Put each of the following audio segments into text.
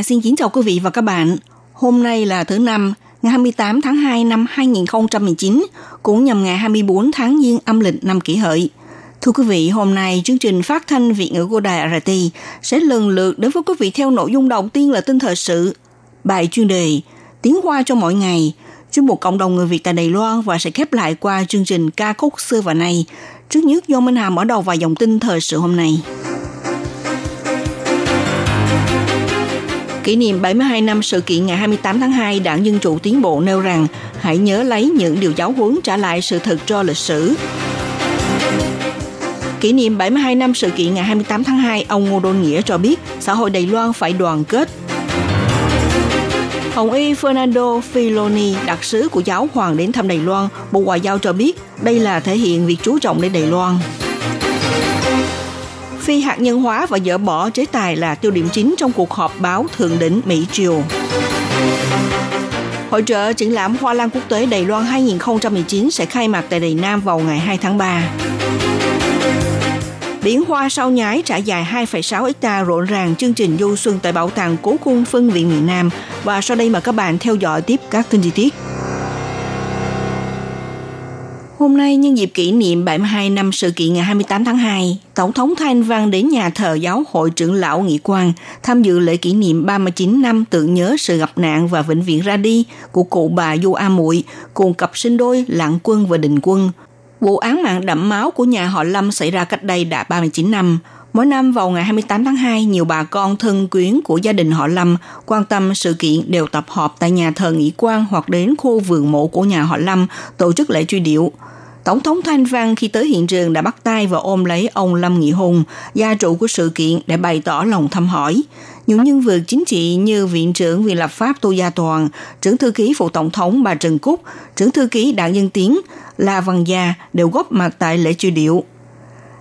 Hà xin kính chào quý vị và các bạn. Hôm nay là thứ năm, ngày 28 tháng 2 năm 2019, cũng nhằm ngày 24 tháng Giêng âm lịch năm kỷ hợi. Thưa quý vị, hôm nay chương trình phát thanh Việt ngữ của Đài RT sẽ lần lượt đến với quý vị theo nội dung đầu tiên là tin thời sự, bài chuyên đề, tiếng hoa cho mỗi ngày, chuyên mục cộng đồng người Việt tại Đài Loan và sẽ khép lại qua chương trình ca khúc xưa và nay. Trước nhất do Minh Hà mở đầu vài dòng tin thời sự hôm nay. Kỷ niệm 72 năm sự kiện ngày 28 tháng 2, Đảng Dân Chủ Tiến Bộ nêu rằng hãy nhớ lấy những điều giáo huấn trả lại sự thật cho lịch sử. Kỷ niệm 72 năm sự kiện ngày 28 tháng 2, ông Ngô Đôn Nghĩa cho biết xã hội Đài Loan phải đoàn kết. Hồng Y Fernando Filoni, đặc sứ của giáo hoàng đến thăm Đài Loan, Bộ Ngoại giao cho biết đây là thể hiện việc chú trọng đến Đài Loan phi hạt nhân hóa và dỡ bỏ chế tài là tiêu điểm chính trong cuộc họp báo thượng đỉnh Mỹ Triều. Hội trợ triển lãm Hoa Lan Quốc tế Đài Loan 2019 sẽ khai mạc tại Đài Nam vào ngày 2 tháng 3. Biển hoa sau nhái trải dài 2,6 hecta rộn ràng chương trình du xuân tại Bảo tàng Cố Cung Phân viện miền Nam. Và sau đây mời các bạn theo dõi tiếp các tin chi tiết. Hôm nay nhân dịp kỷ niệm 72 năm sự kiện ngày 28 tháng 2, Tổng thống Thanh Văn đến nhà thờ giáo hội trưởng lão Nghị Quang tham dự lễ kỷ niệm 39 năm tưởng nhớ sự gặp nạn và vĩnh viễn ra đi của cụ bà Du A Muội cùng cặp sinh đôi Lạng Quân và Đình Quân. Vụ án mạng đẫm máu của nhà họ Lâm xảy ra cách đây đã 39 năm. Mỗi năm vào ngày 28 tháng 2, nhiều bà con thân quyến của gia đình họ Lâm quan tâm sự kiện đều tập họp tại nhà thờ Nghị Quang hoặc đến khu vườn mộ của nhà họ Lâm tổ chức lễ truy điệu. Tổng thống Thanh Văn khi tới hiện trường đã bắt tay và ôm lấy ông Lâm Nghị Hùng, gia trụ của sự kiện để bày tỏ lòng thăm hỏi. Nhiều nhân vật chính trị như Viện trưởng Viện lập pháp Tô Gia Toàn, trưởng thư ký phụ tổng thống bà Trần Cúc, trưởng thư ký Đảng Dân Tiến, La Văn Gia đều góp mặt tại lễ truy điệu.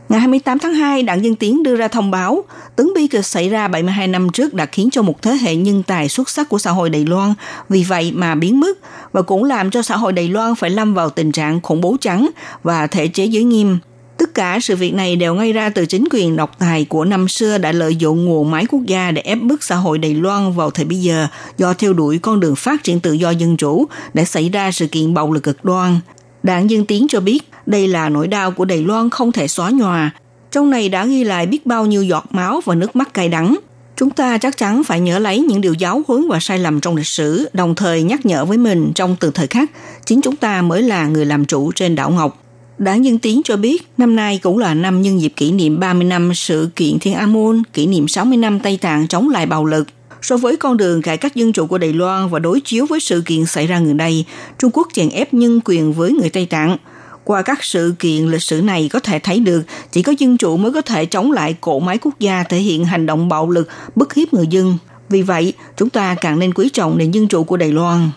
Ngày 28 tháng 2, Đảng Dân Tiến đưa ra thông báo, tấn bi kịch xảy ra 72 năm trước đã khiến cho một thế hệ nhân tài xuất sắc của xã hội Đài Loan vì vậy mà biến mất và cũng làm cho xã hội Đài Loan phải lâm vào tình trạng khủng bố trắng và thể chế giới nghiêm. Tất cả sự việc này đều ngay ra từ chính quyền độc tài của năm xưa đã lợi dụng nguồn máy quốc gia để ép bức xã hội Đài Loan vào thời bây giờ do theo đuổi con đường phát triển tự do dân chủ để xảy ra sự kiện bạo lực cực đoan. Đảng Dân Tiến cho biết đây là nỗi đau của Đài Loan không thể xóa nhòa. Trong này đã ghi lại biết bao nhiêu giọt máu và nước mắt cay đắng. Chúng ta chắc chắn phải nhớ lấy những điều giáo huấn và sai lầm trong lịch sử, đồng thời nhắc nhở với mình trong từng thời khắc, chính chúng ta mới là người làm chủ trên đảo Ngọc. Đảng Dân Tiến cho biết năm nay cũng là năm nhân dịp kỷ niệm 30 năm sự kiện Thiên An Môn, kỷ niệm 60 năm Tây Tạng chống lại bạo lực. So với con đường cải cách dân chủ của Đài Loan và đối chiếu với sự kiện xảy ra gần đây, Trung Quốc chèn ép nhân quyền với người Tây Tạng. Qua các sự kiện lịch sử này có thể thấy được chỉ có dân chủ mới có thể chống lại cỗ máy quốc gia thể hiện hành động bạo lực, bức hiếp người dân. Vì vậy, chúng ta càng nên quý trọng nền dân chủ của Đài Loan.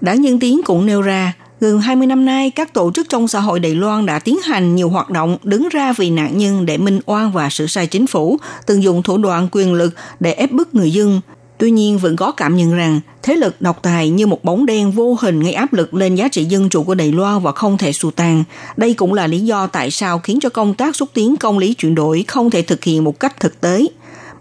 Đảng Nhân Tiến cũng nêu ra, gần 20 năm nay, các tổ chức trong xã hội Đài Loan đã tiến hành nhiều hoạt động đứng ra vì nạn nhân để minh oan và sự sai chính phủ, từng dùng thủ đoạn quyền lực để ép bức người dân, Tuy nhiên, vẫn có cảm nhận rằng thế lực độc tài như một bóng đen vô hình gây áp lực lên giá trị dân chủ của Đài Loan và không thể xua tan. Đây cũng là lý do tại sao khiến cho công tác xúc tiến công lý chuyển đổi không thể thực hiện một cách thực tế.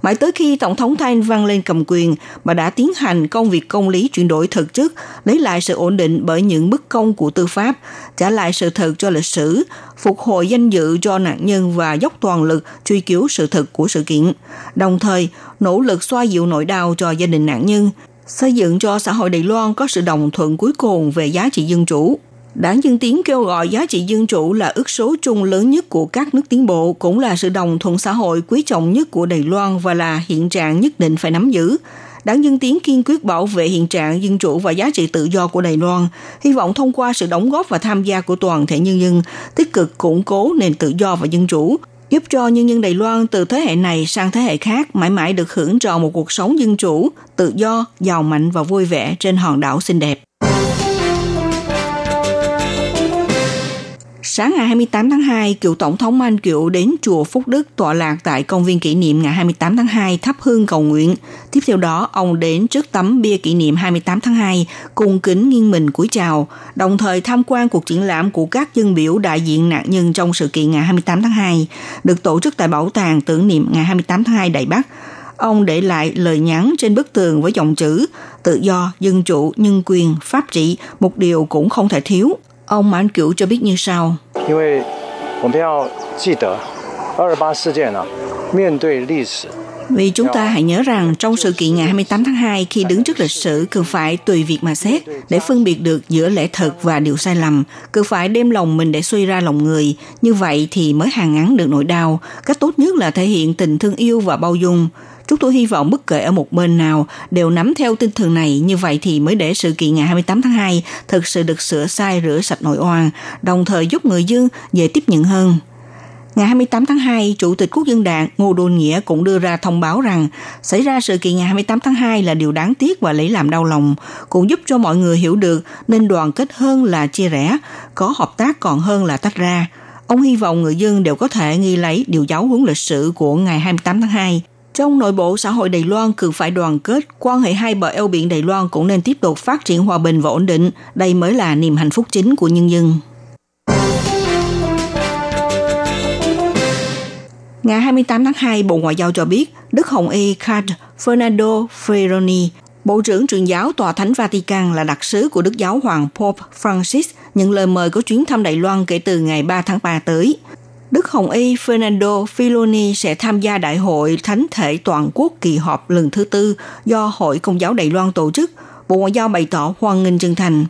Mãi tới khi Tổng thống Thanh vang lên cầm quyền, mà đã tiến hành công việc công lý chuyển đổi thực chất, lấy lại sự ổn định bởi những bức công của tư pháp, trả lại sự thật cho lịch sử, phục hồi danh dự cho nạn nhân và dốc toàn lực truy cứu sự thật của sự kiện. Đồng thời, nỗ lực xoa dịu nỗi đau cho gia đình nạn nhân, xây dựng cho xã hội Đài Loan có sự đồng thuận cuối cùng về giá trị dân chủ. Đảng Dân Tiến kêu gọi giá trị dân chủ là ước số chung lớn nhất của các nước tiến bộ, cũng là sự đồng thuận xã hội quý trọng nhất của Đài Loan và là hiện trạng nhất định phải nắm giữ. Đảng Dân Tiến kiên quyết bảo vệ hiện trạng dân chủ và giá trị tự do của Đài Loan, hy vọng thông qua sự đóng góp và tham gia của toàn thể nhân dân, tích cực củng cố nền tự do và dân chủ, giúp cho nhân dân Đài Loan từ thế hệ này sang thế hệ khác mãi mãi được hưởng trọn một cuộc sống dân chủ, tự do, giàu mạnh và vui vẻ trên hòn đảo xinh đẹp. Sáng ngày 28 tháng 2, cựu Tổng thống Anh Kiệu đến chùa Phúc Đức tọa lạc tại công viên kỷ niệm ngày 28 tháng 2 thắp hương cầu nguyện. Tiếp theo đó, ông đến trước tấm bia kỷ niệm 28 tháng 2 cùng kính nghiêng mình cúi chào, đồng thời tham quan cuộc triển lãm của các dân biểu đại diện nạn nhân trong sự kiện ngày 28 tháng 2, được tổ chức tại Bảo tàng tưởng niệm ngày 28 tháng 2 Đài Bắc. Ông để lại lời nhắn trên bức tường với dòng chữ tự do, dân chủ, nhân quyền, pháp trị, một điều cũng không thể thiếu. Ông Mãn Cửu cho biết như sau. 因为我们要记得二二八事件呢、啊，面对历史。 Vì chúng ta hãy nhớ rằng trong sự kiện ngày 28 tháng 2 khi đứng trước lịch sử cần phải tùy việc mà xét để phân biệt được giữa lẽ thật và điều sai lầm, cần phải đem lòng mình để suy ra lòng người, như vậy thì mới hàn ngắn được nỗi đau. Cách tốt nhất là thể hiện tình thương yêu và bao dung. Chúng tôi hy vọng bất kể ở một bên nào đều nắm theo tinh thần này như vậy thì mới để sự kiện ngày 28 tháng 2 thực sự được sửa sai rửa sạch nội oan, đồng thời giúp người dân dễ tiếp nhận hơn. Ngày 28 tháng 2, Chủ tịch Quốc dân đảng Ngô Đôn Nghĩa cũng đưa ra thông báo rằng xảy ra sự kiện ngày 28 tháng 2 là điều đáng tiếc và lấy làm đau lòng, cũng giúp cho mọi người hiểu được nên đoàn kết hơn là chia rẽ, có hợp tác còn hơn là tách ra. Ông hy vọng người dân đều có thể nghi lấy điều giáo huấn lịch sử của ngày 28 tháng 2. Trong nội bộ xã hội Đài Loan cần phải đoàn kết, quan hệ hai bờ eo biển Đài Loan cũng nên tiếp tục phát triển hòa bình và ổn định. Đây mới là niềm hạnh phúc chính của nhân dân. Ngày 28 tháng 2, Bộ Ngoại giao cho biết Đức Hồng Y Card Fernando Ferroni, Bộ trưởng truyền giáo Tòa Thánh Vatican là đặc sứ của Đức Giáo Hoàng Pope Francis nhận lời mời có chuyến thăm Đài Loan kể từ ngày 3 tháng 3 tới. Đức Hồng Y Fernando Filoni sẽ tham gia Đại hội Thánh thể Toàn quốc kỳ họp lần thứ tư do Hội Công giáo Đài Loan tổ chức. Bộ Ngoại giao bày tỏ hoan nghênh chân thành.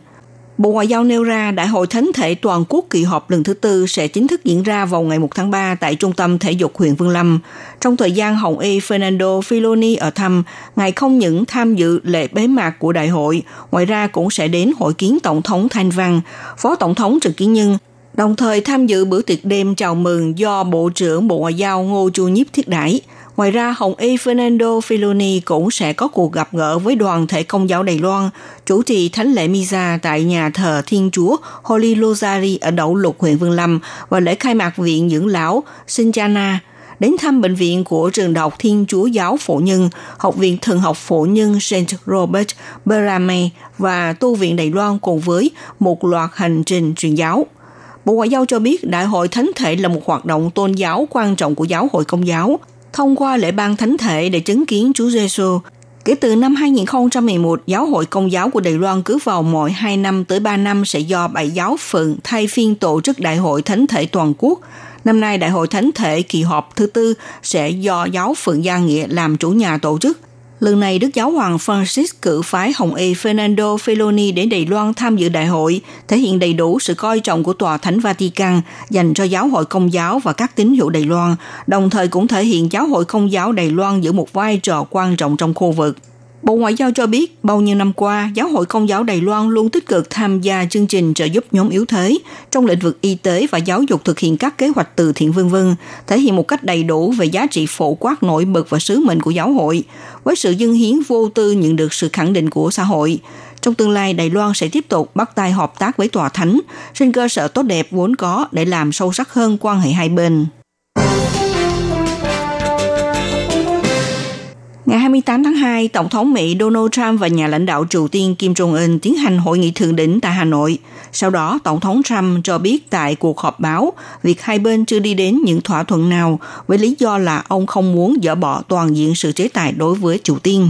Bộ Ngoại giao nêu ra Đại hội Thánh thể Toàn quốc kỳ họp lần thứ tư sẽ chính thức diễn ra vào ngày 1 tháng 3 tại Trung tâm Thể dục huyện Vương Lâm. Trong thời gian Hồng Y Fernando Filoni ở thăm, Ngài không những tham dự lễ bế mạc của đại hội, ngoài ra cũng sẽ đến hội kiến Tổng thống Thanh Văn, Phó Tổng thống Trần Kiến Nhân, đồng thời tham dự bữa tiệc đêm chào mừng do Bộ trưởng Bộ Ngoại giao Ngô Chu Nhiếp thiết đãi. Ngoài ra, Hồng Y Fernando Filoni cũng sẽ có cuộc gặp gỡ với đoàn thể công giáo Đài Loan, chủ trì thánh lễ Misa tại nhà thờ Thiên Chúa Holy Rosary ở Đậu Lục, huyện Vương Lâm và lễ khai mạc Viện Dưỡng Lão Sinchana đến thăm bệnh viện của trường đọc Thiên Chúa Giáo Phổ Nhân, Học viện Thần học Phổ Nhân St. Robert Berame và Tu viện Đài Loan cùng với một loạt hành trình truyền giáo. Bộ Ngoại giao cho biết Đại hội Thánh thể là một hoạt động tôn giáo quan trọng của giáo hội công giáo, thông qua lễ ban thánh thể để chứng kiến Chúa Giêsu. Kể từ năm 2011, Giáo hội Công giáo của Đài Loan cứ vào mỗi 2 năm tới 3 năm sẽ do bảy giáo phận thay phiên tổ chức Đại hội Thánh thể toàn quốc. Năm nay, Đại hội Thánh thể kỳ họp thứ tư sẽ do giáo phận Gia Nghĩa làm chủ nhà tổ chức. Lần này, Đức Giáo hoàng Francis cử phái Hồng Y Fernando feloni đến Đài Loan tham dự đại hội, thể hiện đầy đủ sự coi trọng của Tòa Thánh Vatican dành cho giáo hội công giáo và các tín hữu Đài Loan, đồng thời cũng thể hiện giáo hội công giáo Đài Loan giữ một vai trò quan trọng trong khu vực. Bộ Ngoại giao cho biết, bao nhiêu năm qua, Giáo hội Công giáo Đài Loan luôn tích cực tham gia chương trình trợ giúp nhóm yếu thế trong lĩnh vực y tế và giáo dục thực hiện các kế hoạch từ thiện vân vân, thể hiện một cách đầy đủ về giá trị phổ quát nổi bật và sứ mệnh của giáo hội, với sự dân hiến vô tư nhận được sự khẳng định của xã hội. Trong tương lai, Đài Loan sẽ tiếp tục bắt tay hợp tác với Tòa Thánh trên cơ sở tốt đẹp vốn có để làm sâu sắc hơn quan hệ hai bên. Ngày 28 tháng 2, Tổng thống Mỹ Donald Trump và nhà lãnh đạo Triều Tiên Kim Jong-un tiến hành hội nghị thượng đỉnh tại Hà Nội. Sau đó, Tổng thống Trump cho biết tại cuộc họp báo việc hai bên chưa đi đến những thỏa thuận nào với lý do là ông không muốn dỡ bỏ toàn diện sự chế tài đối với Triều Tiên.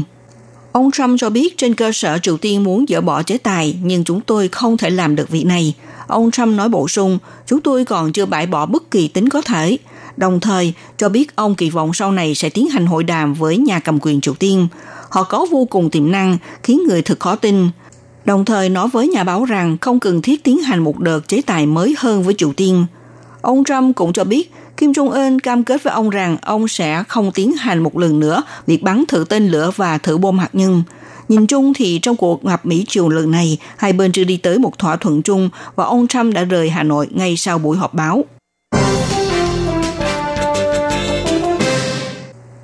Ông Trump cho biết trên cơ sở Triều Tiên muốn dỡ bỏ chế tài, nhưng chúng tôi không thể làm được việc này. Ông Trump nói bổ sung, chúng tôi còn chưa bãi bỏ bất kỳ tính có thể. Đồng thời, cho biết ông kỳ vọng sau này sẽ tiến hành hội đàm với nhà cầm quyền Triều Tiên. Họ có vô cùng tiềm năng, khiến người thực khó tin. Đồng thời nói với nhà báo rằng không cần thiết tiến hành một đợt chế tài mới hơn với Triều Tiên. Ông Trump cũng cho biết Kim Jong-un cam kết với ông rằng ông sẽ không tiến hành một lần nữa việc bắn thử tên lửa và thử bom hạt nhân. Nhìn chung thì trong cuộc gặp Mỹ-Triều lần này, hai bên chưa đi tới một thỏa thuận chung và ông Trump đã rời Hà Nội ngay sau buổi họp báo.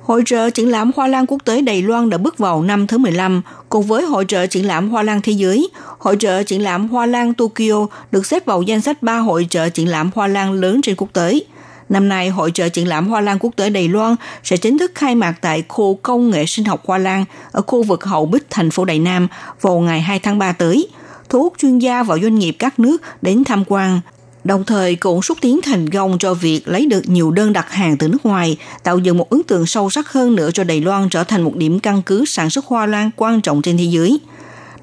Hội trợ triển lãm Hoa Lan quốc tế Đài Loan đã bước vào năm thứ 15, cùng với Hội trợ triển lãm Hoa Lan thế giới. Hội trợ triển lãm Hoa Lan Tokyo được xếp vào danh sách 3 hội trợ triển lãm Hoa Lan lớn trên quốc tế. Năm nay, Hội trợ triển lãm Hoa Lan quốc tế Đài Loan sẽ chính thức khai mạc tại khu công nghệ sinh học Hoa Lan ở khu vực Hậu Bích, thành phố Đài Nam vào ngày 2 tháng 3 tới, thu hút chuyên gia và doanh nghiệp các nước đến tham quan, đồng thời cũng xúc tiến thành công cho việc lấy được nhiều đơn đặt hàng từ nước ngoài, tạo dựng một ấn tượng sâu sắc hơn nữa cho Đài Loan trở thành một điểm căn cứ sản xuất hoa lan quan trọng trên thế giới.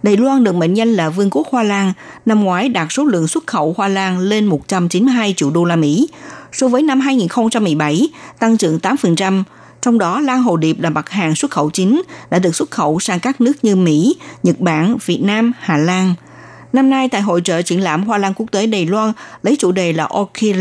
Đài Loan được mệnh danh là vương quốc hoa lan, năm ngoái đạt số lượng xuất khẩu hoa lan lên 192 triệu đô la Mỹ, so với năm 2017 tăng trưởng 8%, trong đó lan hồ điệp là mặt hàng xuất khẩu chính đã được xuất khẩu sang các nước như Mỹ, Nhật Bản, Việt Nam, Hà Lan – Năm nay tại hội trợ triển lãm Hoa Lan quốc tế Đài Loan lấy chủ đề là Orchid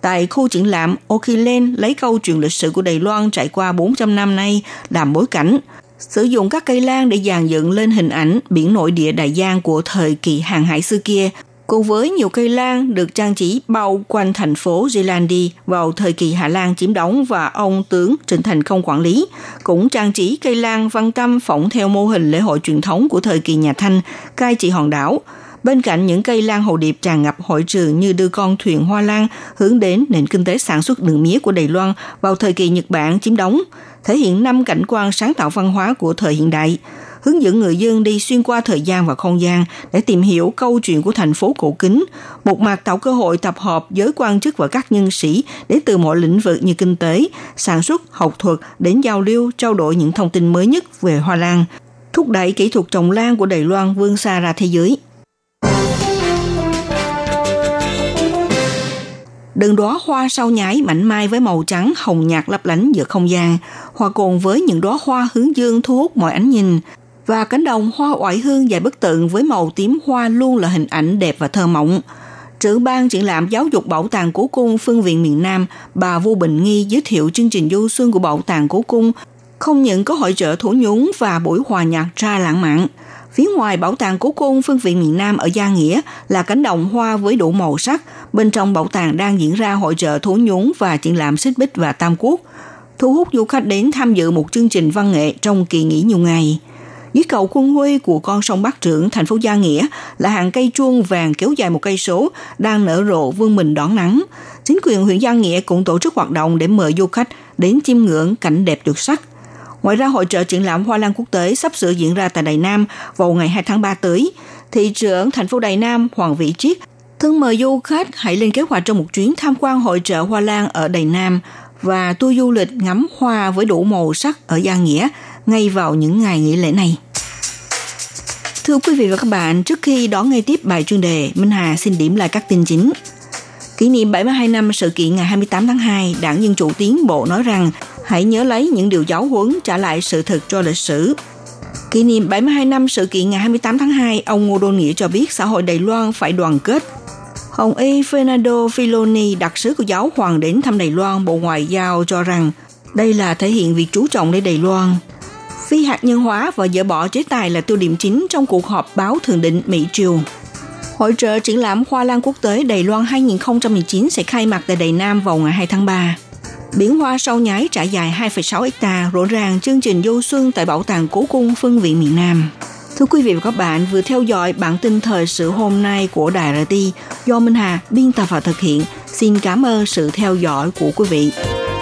Tại khu triển lãm Orchid lấy câu chuyện lịch sử của Đài Loan trải qua 400 năm nay làm bối cảnh, sử dụng các cây lan để dàn dựng lên hình ảnh biển nội địa Đại Giang của thời kỳ hàng hải xưa kia, cùng với nhiều cây lan được trang trí bao quanh thành phố Zealandi vào thời kỳ Hà Lan chiếm đóng và ông tướng Trịnh Thành không quản lý, cũng trang trí cây lan văn tâm phỏng theo mô hình lễ hội truyền thống của thời kỳ nhà Thanh, cai trị hòn đảo – Bên cạnh những cây lan hồ điệp tràn ngập hội trường như đưa con thuyền hoa lan hướng đến nền kinh tế sản xuất đường mía của Đài Loan vào thời kỳ Nhật Bản chiếm đóng, thể hiện năm cảnh quan sáng tạo văn hóa của thời hiện đại, hướng dẫn người dân đi xuyên qua thời gian và không gian để tìm hiểu câu chuyện của thành phố cổ kính, một mặt tạo cơ hội tập hợp giới quan chức và các nhân sĩ đến từ mọi lĩnh vực như kinh tế, sản xuất, học thuật đến giao lưu, trao đổi những thông tin mới nhất về hoa lan, thúc đẩy kỹ thuật trồng lan của Đài Loan vươn xa ra thế giới. Đừng đóa hoa sau nhái mảnh mai với màu trắng hồng nhạt lấp lánh giữa không gian, hòa cùng với những đóa hoa hướng dương thu hút mọi ánh nhìn. Và cánh đồng hoa oải hương dài bức tượng với màu tím hoa luôn là hình ảnh đẹp và thơ mộng. Trưởng ban triển lãm giáo dục Bảo tàng Cố Cung Phương viện miền Nam, bà Vu Bình Nghi giới thiệu chương trình du xuân của Bảo tàng Cố Cung không những có hội trợ thủ nhúng và buổi hòa nhạc tra lãng mạn – Phía ngoài bảo tàng Cố Cung phương viện miền Nam ở Gia Nghĩa là cánh đồng hoa với đủ màu sắc. Bên trong bảo tàng đang diễn ra hội trợ thủ nhún và triển lãm xích bích và tam quốc, thu hút du khách đến tham dự một chương trình văn nghệ trong kỳ nghỉ nhiều ngày. Dưới cầu quân huy của con sông Bắc Trưởng, thành phố Gia Nghĩa là hàng cây chuông vàng kéo dài một cây số đang nở rộ vương mình đón nắng. Chính quyền huyện Gia Nghĩa cũng tổ chức hoạt động để mời du khách đến chiêm ngưỡng cảnh đẹp tuyệt sắc. Ngoài ra, hội trợ triển lãm Hoa Lan quốc tế sắp sửa diễn ra tại Đài Nam vào ngày 2 tháng 3 tới. Thị trưởng thành phố Đài Nam Hoàng Vĩ Triết thương mời du khách hãy lên kế hoạch cho một chuyến tham quan hội trợ Hoa Lan ở Đài Nam và tour du lịch ngắm hoa với đủ màu sắc ở Gia Nghĩa ngay vào những ngày nghỉ lễ này. Thưa quý vị và các bạn, trước khi đón nghe tiếp bài chuyên đề, Minh Hà xin điểm lại các tin chính. Kỷ niệm 72 năm sự kiện ngày 28 tháng 2, Đảng Dân Chủ Tiến Bộ nói rằng hãy nhớ lấy những điều giáo huấn trả lại sự thật cho lịch sử. Kỷ niệm 72 năm sự kiện ngày 28 tháng 2, ông Ngô Đô Nghĩa cho biết xã hội Đài Loan phải đoàn kết. Hồng Y Fernando Filoni, đặc sứ của giáo hoàng đến thăm Đài Loan, Bộ Ngoại giao cho rằng đây là thể hiện việc chú trọng đến Đài Loan. Phi hạt nhân hóa và dỡ bỏ chế tài là tiêu điểm chính trong cuộc họp báo thường định Mỹ Triều. Hội trợ triển lãm Hoa Lan Quốc tế Đài Loan 2019 sẽ khai mạc tại Đài Nam vào ngày 2 tháng 3. Biển hoa sau nhái trải dài 2,6 hecta rộn ràng chương trình du xuân tại Bảo tàng Cố Cung Phương viện miền Nam. Thưa quý vị và các bạn, vừa theo dõi bản tin thời sự hôm nay của Đài RT do Minh Hà biên tập và thực hiện. Xin cảm ơn sự theo dõi của quý vị.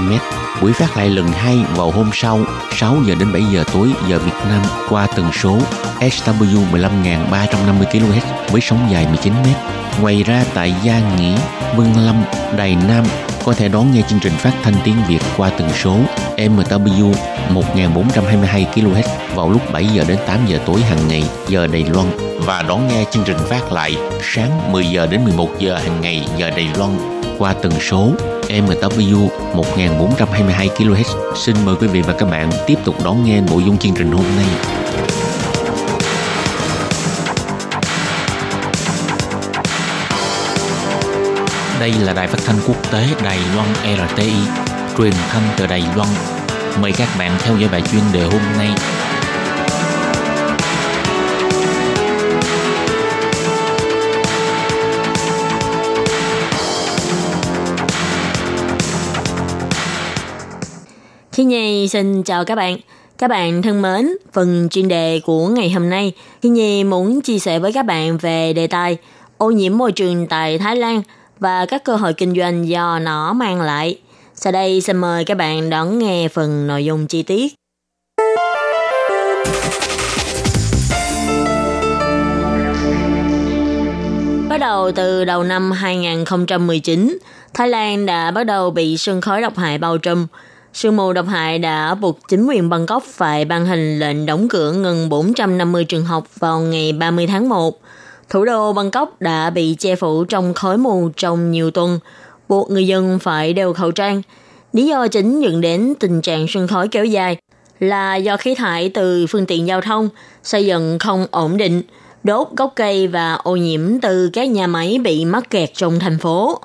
m. Buổi phát lại lần hai vào hôm sau 6 giờ đến 7 giờ tối giờ Việt Nam qua tần số SW 15350 kHz với sóng dài 19 m. Ngoài ra tại Gia Nghĩa, Vân Lâm, Đài Nam có thể đón nghe chương trình phát thanh tiếng Việt qua tần số MW 1422 kHz vào lúc 7 giờ đến 8 giờ tối hàng ngày giờ Đài Loan và đón nghe chương trình phát lại sáng 10 giờ đến 11 giờ hàng ngày giờ Đài Loan qua tần số MW 1422 kHz. Xin mời quý vị và các bạn tiếp tục đón nghe nội dung chương trình hôm nay. Đây là đài phát thanh quốc tế Đài Loan RTI, truyền thanh từ Đài Loan. Mời các bạn theo dõi bài chuyên đề hôm nay. Khi Nhi xin chào các bạn. Các bạn thân mến, phần chuyên đề của ngày hôm nay, Khi Nhi muốn chia sẻ với các bạn về đề tài ô nhiễm môi trường tại Thái Lan và các cơ hội kinh doanh do nó mang lại. Sau đây xin mời các bạn đón nghe phần nội dung chi tiết. Bắt đầu từ đầu năm 2019, Thái Lan đã bắt đầu bị sương khói độc hại bao trùm. Sương mù độc hại đã buộc chính quyền Bangkok phải ban hành lệnh đóng cửa ngừng 450 trường học vào ngày 30 tháng 1. Thủ đô Bangkok đã bị che phủ trong khói mù trong nhiều tuần, buộc người dân phải đeo khẩu trang. Lý do chính dẫn đến tình trạng sương khói kéo dài là do khí thải từ phương tiện giao thông, xây dựng không ổn định, đốt gốc cây và ô nhiễm từ các nhà máy bị mắc kẹt trong thành phố.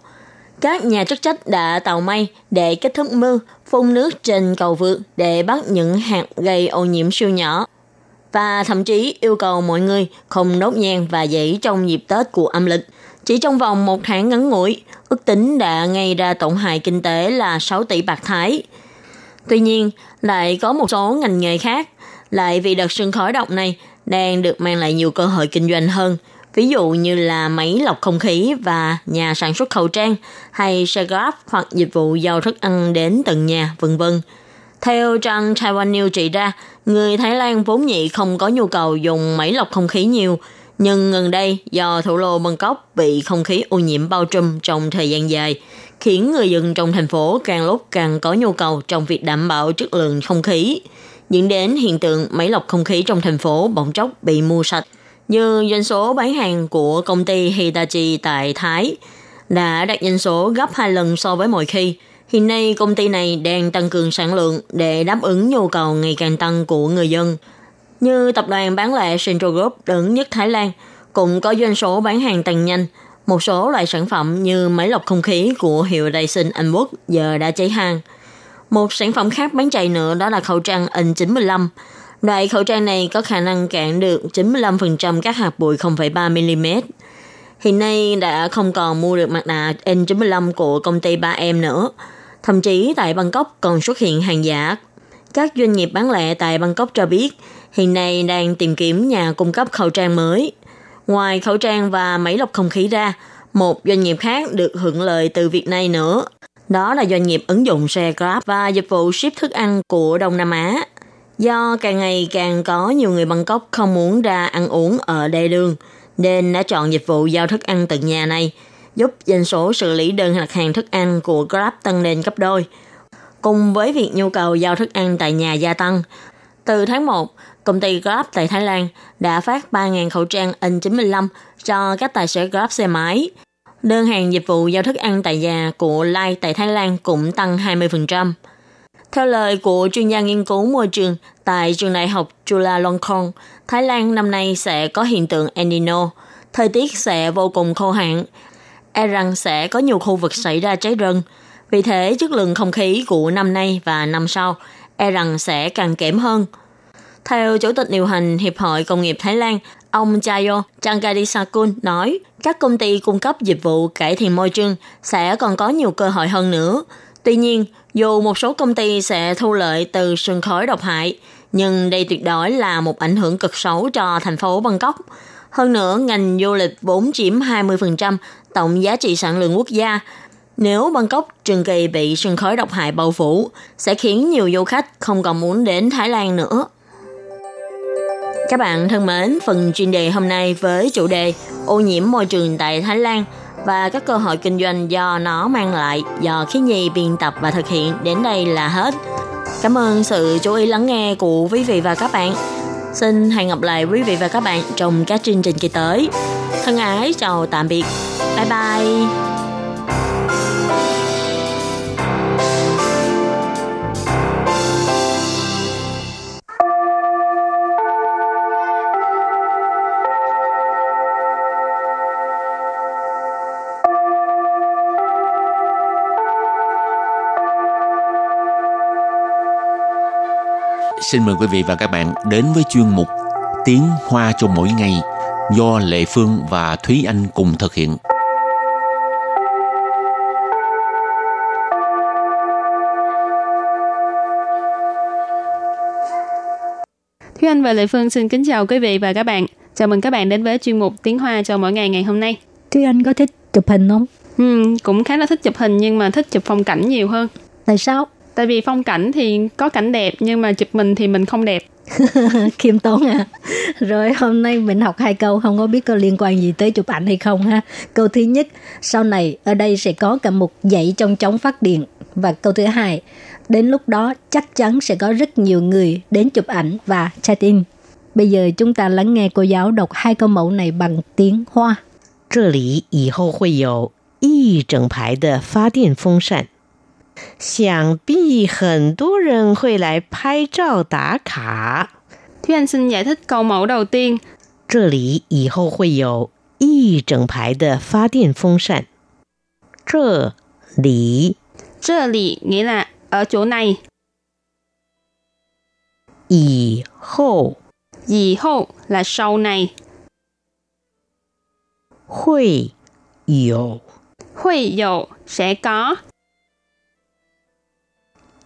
Các nhà chức trách đã tạo may để kết thúc mưa, phun nước trên cầu vượt để bắt những hạt gây ô nhiễm siêu nhỏ và thậm chí yêu cầu mọi người không đốt nhang và dãy trong dịp Tết của âm lịch. Chỉ trong vòng một tháng ngắn ngủi, ước tính đã gây ra tổn hại kinh tế là 6 tỷ bạc Thái. Tuy nhiên, lại có một số ngành nghề khác, lại vì đợt sương khói độc này đang được mang lại nhiều cơ hội kinh doanh hơn, ví dụ như là máy lọc không khí và nhà sản xuất khẩu trang hay xe Grab hoặc dịch vụ giao thức ăn đến tận nhà, vân vân. Theo trang Taiwan News chỉ ra, người Thái Lan vốn nhị không có nhu cầu dùng máy lọc không khí nhiều, nhưng gần đây do thủ đô Bangkok bị không khí ô nhiễm bao trùm trong thời gian dài, khiến người dân trong thành phố càng lúc càng có nhu cầu trong việc đảm bảo chất lượng không khí, dẫn đến hiện tượng máy lọc không khí trong thành phố bỗng chốc bị mua sạch. Như doanh số bán hàng của công ty Hitachi tại Thái đã đạt doanh số gấp hai lần so với mọi khi, Hiện nay công ty này đang tăng cường sản lượng để đáp ứng nhu cầu ngày càng tăng của người dân. Như tập đoàn bán lẻ Central Group lớn nhất Thái Lan cũng có doanh số bán hàng tăng nhanh. Một số loại sản phẩm như máy lọc không khí của hiệu Dyson Anh Quốc giờ đã cháy hàng. Một sản phẩm khác bán chạy nữa đó là khẩu trang N95. Loại khẩu trang này có khả năng cản được 95% các hạt bụi 0,3mm. Hiện nay đã không còn mua được mặt nạ N95 của công ty 3M nữa, Thậm chí tại Bangkok còn xuất hiện hàng giả. Các doanh nghiệp bán lẻ tại Bangkok cho biết hiện nay đang tìm kiếm nhà cung cấp khẩu trang mới. Ngoài khẩu trang và máy lọc không khí ra, một doanh nghiệp khác được hưởng lợi từ việc này nữa. Đó là doanh nghiệp ứng dụng xe Grab và dịch vụ ship thức ăn của Đông Nam Á. Do càng ngày càng có nhiều người Bangkok không muốn ra ăn uống ở đê đường, nên đã chọn dịch vụ giao thức ăn tận nhà này – giúp doanh số xử lý đơn đặt hàng thức ăn của Grab tăng lên gấp đôi. Cùng với việc nhu cầu giao thức ăn tại nhà gia tăng, từ tháng 1, công ty Grab tại Thái Lan đã phát 3.000 khẩu trang N95 cho các tài xế Grab xe máy. Đơn hàng dịch vụ giao thức ăn tại nhà của Lai tại Thái Lan cũng tăng 20%. Theo lời của chuyên gia nghiên cứu môi trường tại trường đại học Chulalongkorn, Thái Lan năm nay sẽ có hiện tượng El Nino. Thời tiết sẽ vô cùng khô hạn, e rằng sẽ có nhiều khu vực xảy ra cháy rừng. Vì thế, chất lượng không khí của năm nay và năm sau e rằng sẽ càng kém hơn. Theo Chủ tịch điều hành Hiệp hội Công nghiệp Thái Lan, ông Chayo Changadisakun nói các công ty cung cấp dịch vụ cải thiện môi trường sẽ còn có nhiều cơ hội hơn nữa. Tuy nhiên, dù một số công ty sẽ thu lợi từ sương khói độc hại, nhưng đây tuyệt đối là một ảnh hưởng cực xấu cho thành phố Bangkok. Hơn nữa, ngành du lịch vốn chiếm 20% tổng giá trị sản lượng quốc gia. Nếu Bangkok trường kỳ bị sương khói độc hại bao phủ, sẽ khiến nhiều du khách không còn muốn đến Thái Lan nữa. Các bạn thân mến, phần chuyên đề hôm nay với chủ đề ô nhiễm môi trường tại Thái Lan và các cơ hội kinh doanh do nó mang lại, do khí nhi biên tập và thực hiện đến đây là hết. Cảm ơn sự chú ý lắng nghe của quý vị và các bạn. Xin hẹn gặp lại quý vị và các bạn trong các chương trình kỳ tới. Thân ái, chào tạm biệt. Bye bye. Xin mời quý vị và các bạn đến với chuyên mục Tiếng Hoa cho mỗi ngày do Lệ Phương và Thúy Anh cùng thực hiện. Thúy Anh và Lệ Phương xin kính chào quý vị và các bạn. Chào mừng các bạn đến với chuyên mục Tiếng Hoa cho mỗi ngày ngày hôm nay. Thúy Anh có thích chụp hình không? Ừ, cũng khá là thích chụp hình nhưng mà thích chụp phong cảnh nhiều hơn. Tại sao? Tại vì phong cảnh thì có cảnh đẹp nhưng mà chụp mình thì mình không đẹp. Khiêm tốn à. Rồi hôm nay mình học hai câu không có biết có liên quan gì tới chụp ảnh hay không ha. Câu thứ nhất, sau này ở đây sẽ có cả một dãy trong chóng phát điện. Và câu thứ hai, đến lúc đó chắc chắn sẽ có rất nhiều người đến chụp ảnh và chat in. Bây giờ chúng ta lắng nghe cô giáo đọc hai câu mẫu này bằng tiếng Hoa. 这里以后会有一整排的发电风扇， 想必很多人会来拍照打卡。 Thúy Anh xin giải thích câu mẫu đầu tiên. 这里以后会有一整排的发电风扇。这里 这里 nghĩa là ở chỗ này. 以后 Dì hậu là sau này. 会有 Huy dụ sẽ có.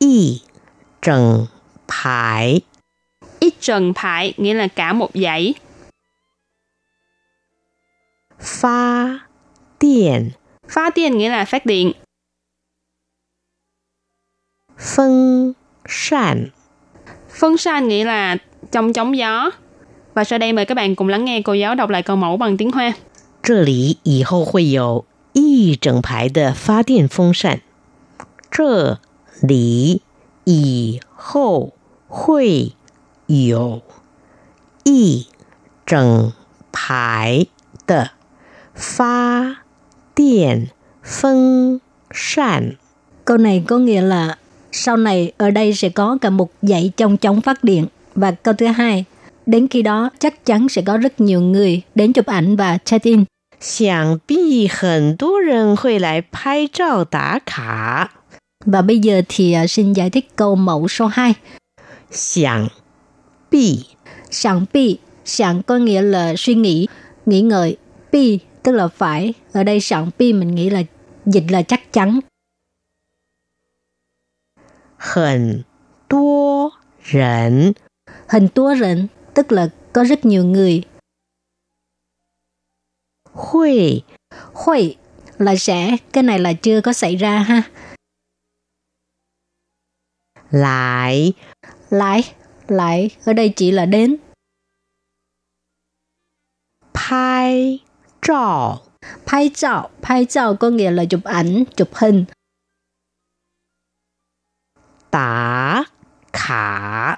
一整排 Ít trần phải nghĩa là cả một dãy. 发电 Phá điện nghĩa là phát điện. 风扇。 Phân san nghĩa là trong chóng gió. Và sau đây mời các bạn cùng lắng nghe cô giáo đọc lại câu mẫu bằng tiếng Hoa. 这里以后会有一整排的发电风扇。这 里以后会有一整排的发电风扇。 Câu này có nghĩa là sau này ở đây sẽ có cả một dãy trong chóng phát điện. Và câu thứ hai, đến khi đó chắc chắn sẽ có rất nhiều người đến chụp ảnh và chat in. 想必很多人会来拍照打卡。 và bây giờ thì à, xin giải thích câu mẫu số 2. Sẵn bi Sẵn bi Sẵn có nghĩa là suy nghĩ, nghĩ ngợi. Bi tức là phải. Ở đây sẵn bi mình nghĩ là dịch là chắc chắn. Hẳn tua rẩn Hẳn tua rẩn tức là có rất nhiều người. Hui Hui là sẽ, cái này là chưa có xảy ra ha lại. Lại. Lại. Ở đây chỉ là đến. Pai trò pai trò pai trò có nghĩa là chụp ảnh chụp hình. Tả khả.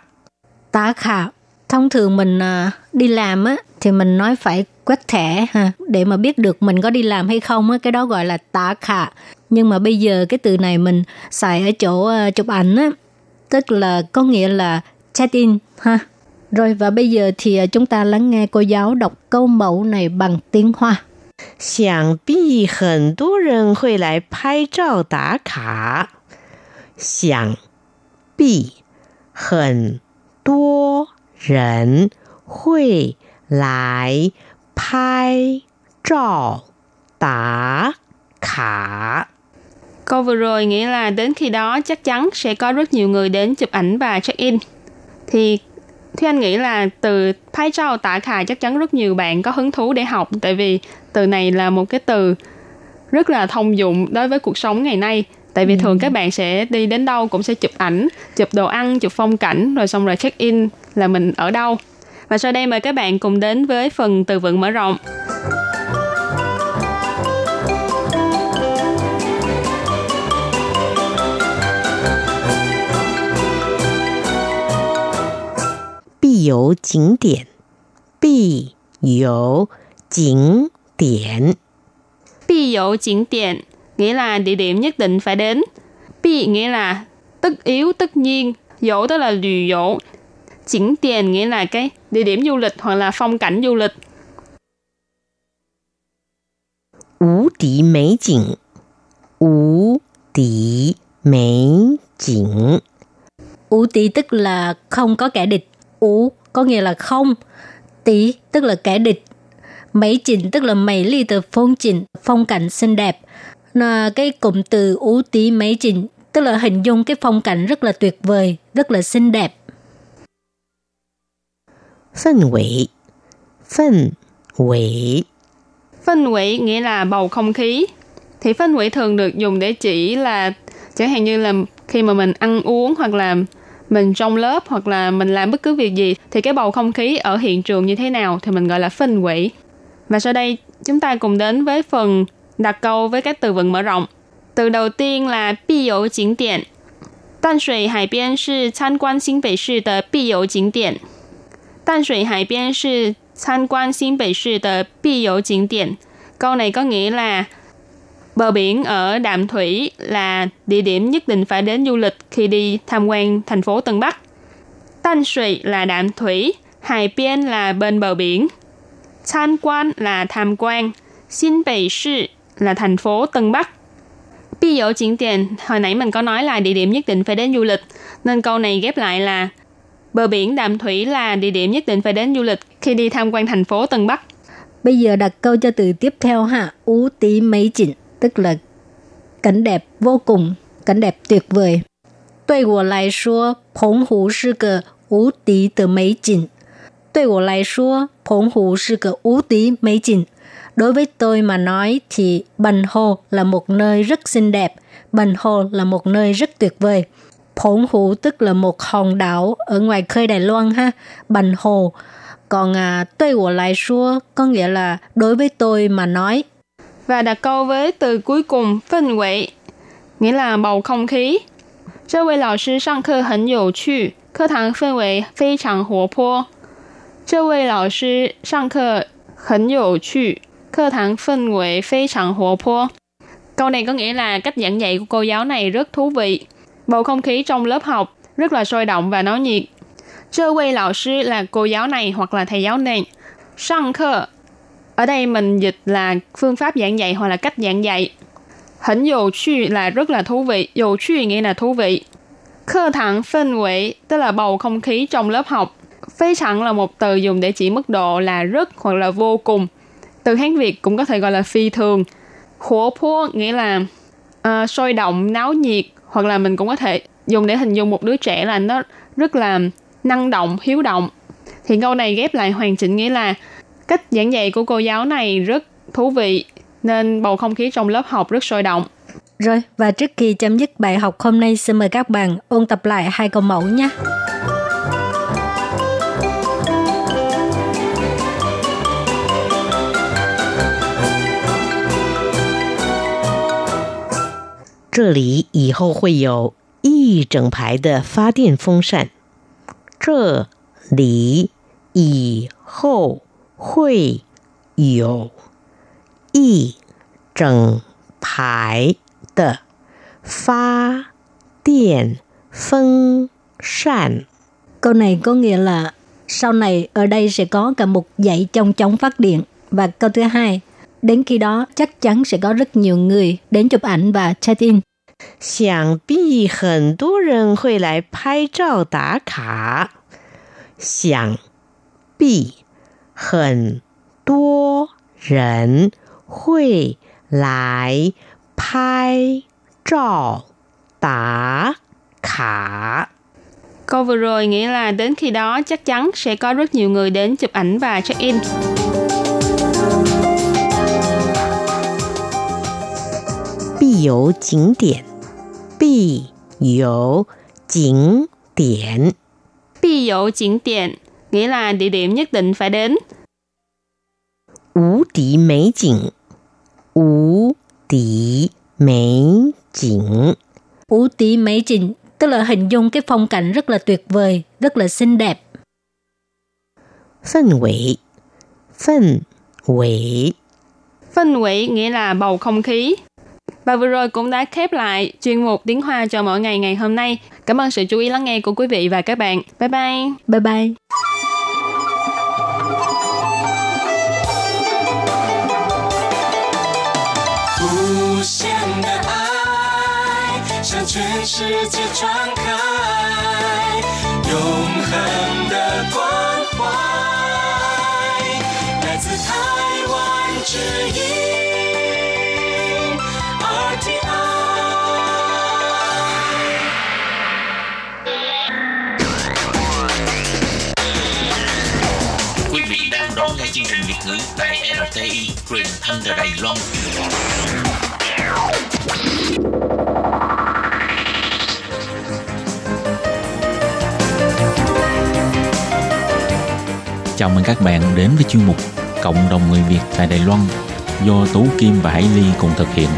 Tả khả. Thông thường mình à, đi làm á thì mình nói phải quét thẻ ha để mà biết được mình có đi làm hay không á cái đó gọi là tả khả. Nhưng mà bây giờ cái từ này mình xài ở chỗ à, chụp ảnh á tức là có nghĩa là check in ha. Rồi và bây giờ thì à, chúng ta lắng nghe cô giáo đọc câu mẫu này bằng tiếng Hoa. 想必很多人会来拍照打卡。想必很多人会来拍照打卡。 Câu vừa rồi nghĩa là đến khi đó chắc chắn sẽ có rất nhiều người đến chụp ảnh và check-in. Thì Thúy Anh nghĩ là từ phái trao tả khải chắc chắn rất nhiều bạn có hứng thú để học tại vì từ này là một cái từ rất là thông dụng đối với cuộc sống ngày nay. Tại vì thường các bạn sẽ đi đến đâu cũng sẽ chụp ảnh, chụp đồ ăn, chụp phong cảnh rồi xong rồi check in là mình ở đâu. Và sau đây mời các bạn cùng đến với phần từ vựng mở rộng. 必游景点，必游景点， Pi dụ景điểm nghĩa là địa điểm nhất định phải đến. Pi nghĩa là tất yếu, tất nhiên. Dụ tức là lì dụ.景điểm nghĩa là cái địa điểm du lịch hoặc là phong cảnh du lịch. 无敌美景，无敌美景， Ú tí tức là không có kẻ địch. Ú có nghĩa là không. Tí tức là kẻ địch. Mấy chỉnh tức là mấy ly từ phong chỉnh, phong cảnh xinh đẹp. Là cái cụm từ ú tí mấy chỉnh tức là hình dung cái phong cảnh rất là tuyệt vời, rất là xinh đẹp. Phân vị Phân vị Phân vị nghĩa là bầu không khí. Thì phân vị thường được dùng để chỉ là chẳng hạn như là khi mà mình ăn uống hoặc là mình trong lớp hoặc là mình làm bất cứ việc gì thì cái bầu không khí ở hiện trường như thế nào thì mình gọi là phinh quỷ. Và sau đây, chúng ta cùng đến với phần đặt câu với các từ vựng mở rộng. Từ đầu tiên là bi yếu chính điển. Tàn Sủy Hải Biên là tham quan Xin Bắc Sư de bi yếu chính điển. Tàn Sủy Hải Biên là tham quan Xin Bắc Sư de bi yếu chính điển. Câu này có nghĩa là bờ biển ở Đạm Thủy là địa điểm nhất định phải đến du lịch khi đi tham quan thành phố Tân Bắc. Tân Sủy là Đạm Thủy, Hải Biên là bên bờ biển. Tham quan là tham quan, Xin Bệ Sư là thành phố Tân Bắc. Bi tiền hồi nãy mình có nói là địa điểm nhất định phải đến du lịch, nên câu này ghép lại là bờ biển Đạm Thủy là địa điểm nhất định phải đến du lịch khi đi tham quan thành phố Tân Bắc. Bây giờ đặt câu cho từ tiếp theo ha, ú tí mấy chỉnh, tức là cảnh đẹp vô cùng, cảnh đẹp tuyệt vời. 对我来说，澎湖是个无敌的美景。对我来说，澎湖是个无敌美景。Đối với tôi mà nói thì Bành Hồ là một nơi rất xinh đẹp. Bành Hồ là một nơi rất tuyệt vời. Phổn Hữu tức là một hòn đảo ở ngoài khơi Đài Loan ha. Bành Hồ. Còn à, tôi của lại xua có nghĩa là đối với tôi mà nói. Và đặt câu với từ cuối cùng phân vị, nghĩa là bầu không khí. 这位老师上课很有趣，课堂氛围非常活泼。这位老师上课很有趣，课堂氛围非常活泼. Câu này có nghĩa là cách giảng dạy của cô giáo này rất thú vị. Bầu không khí trong lớp học rất là sôi động và náo nhiệt. Chơ quay lão sư là cô giáo này hoặc là thầy giáo này. Sang khơ. ở đây mình dịch là phương pháp giảng dạy hoặc là cách giảng dạy. Hẳn dồ chu là rất là thú vị. Dồ chu nghĩa là thú vị. Khơ thẳng phân vị tức là bầu không khí trong lớp học. Phế chẳng là một từ dùng để chỉ mức độ là rất hoặc là vô cùng. Từ Hán Việt cũng có thể gọi là phi thường. Hổ phố nghĩa là uh, sôi động, náo nhiệt hoặc là mình cũng có thể dùng để hình dung một đứa trẻ là nó rất là năng động, hiếu động. Thì câu này ghép lại hoàn chỉnh nghĩa là cách giảng dạy của cô giáo này rất thú vị nên bầu không khí trong lớp học rất sôi động. Rồi, và trước khi chấm dứt bài học hôm nay, xin mời các bạn ôn tập lại hai câu mẫu nhé. 这里以后会有一整排的发电风扇。这里以后 会有一整排的发电风扇。Câu này có nghĩa là sau này ở đây sẽ có cả một dãy trong chống phát điện. Và câu thứ hai, Đến khi đó chắc chắn sẽ có rất nhiều người đến chụp ảnh và check in. 想必很多人会来拍照打卡。想必 很多人会来拍照打卡。Câu vừa rồi nghĩa là đến khi đó chắc chắn sẽ có rất nhiều người đến chụp ảnh và check in. 必游景点，必游景点，必游景点 nghĩa là địa điểm nhất định phải đến. Ú tỷ mấy chỉnh Ú tỷ mấy chỉnh Ú tỷ mấy chỉnh tức là hình dung cái phong cảnh rất là tuyệt vời, rất là xinh đẹp. Phân Vị, Phân Vị, Phân Vị nghĩa là bầu không khí. Và vừa rồi cũng đã khép lại chuyên mục tiếng Hoa cho mỗi ngày ngày hôm nay. Cảm ơn sự chú ý lắng nghe của quý vị và các bạn. Bye bye. Bye bye. 限的爱向全世界传开。永恒的关怀，来自台湾之音 RTI。Quý vị đang đón nghe chương trình Việt ngữ tại RTI truyền thanh từ Đài Loan. Chào mừng các bạn đến với chuyên mục Cộng đồng người Việt tại Đài Loan do Tú Kim và Hải Ly cùng thực hiện.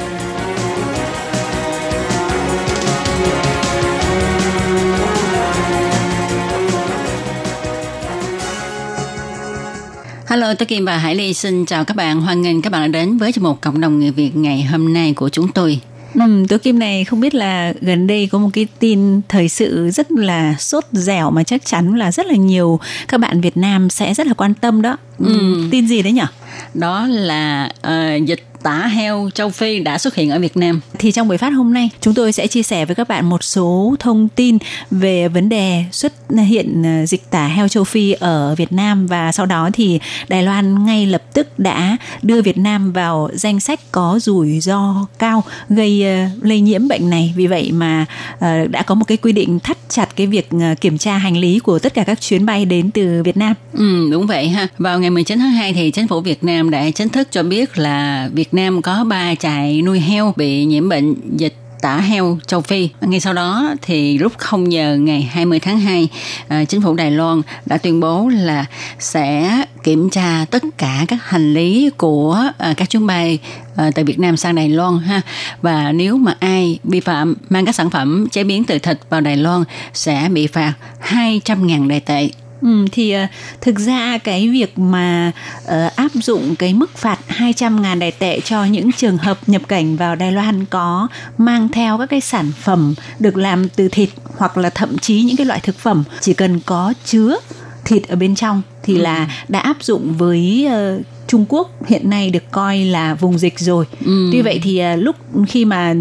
Hello, tôi Kim và Hải Ly xin chào các bạn. Hoan nghênh các bạn đã đến với một cộng đồng người Việt ngày hôm nay của chúng tôi. Ừ, Tố Kim này không biết là gần đây có một cái tin thời sự rất là sốt dẻo mà chắc chắn là rất là nhiều các bạn Việt Nam sẽ rất là quan tâm đó. Ừ. Tin gì đấy nhỉ? Đó là ờ, dịch tả heo châu Phi đã xuất hiện ở Việt Nam. Thì trong buổi phát hôm nay chúng tôi sẽ chia sẻ với các bạn một số thông tin về vấn đề xuất hiện ờ, dịch tả heo châu Phi ở Việt Nam và sau đó thì Đài Loan ngay lập tức đã đưa Việt Nam vào danh sách có rủi ro cao gây ờ, lây nhiễm bệnh này. Vì vậy mà ờ, đã có một cái quy định thắt chặt cái việc kiểm tra hành lý của tất cả các chuyến bay đến từ Việt Nam. Ừ, đúng vậy ha. Vào ngày 19 tháng 2 thì chính phủ Việt Nam đã chính thức cho biết là Việt Nam có 3 trại nuôi heo bị nhiễm bệnh dịch tả heo châu Phi. Ngay sau đó thì lúc 0 giờ ngày 20 tháng 2, à, chính phủ Đài Loan đã tuyên bố là sẽ kiểm tra tất cả các hành lý của à, các chuyến bay à, từ Việt Nam sang Đài Loan ha. Và nếu mà ai vi phạm mang các sản phẩm chế biến từ thịt vào Đài Loan sẽ bị phạt 200.000 đài tệ. Ừ, thì ờ, thực ra cái việc mà ờ, áp dụng cái mức phạt 200 ngàn đài tệ cho những trường hợp nhập cảnh vào Đài Loan có mang theo các cái sản phẩm được làm từ thịt hoặc là thậm chí những cái loại thực phẩm chỉ cần có chứa thịt ở bên trong thì là đã áp dụng với ờ, Trung Quốc hiện nay được coi là vùng dịch rồi. Ừ. Tuy vậy thì à, lúc khi mà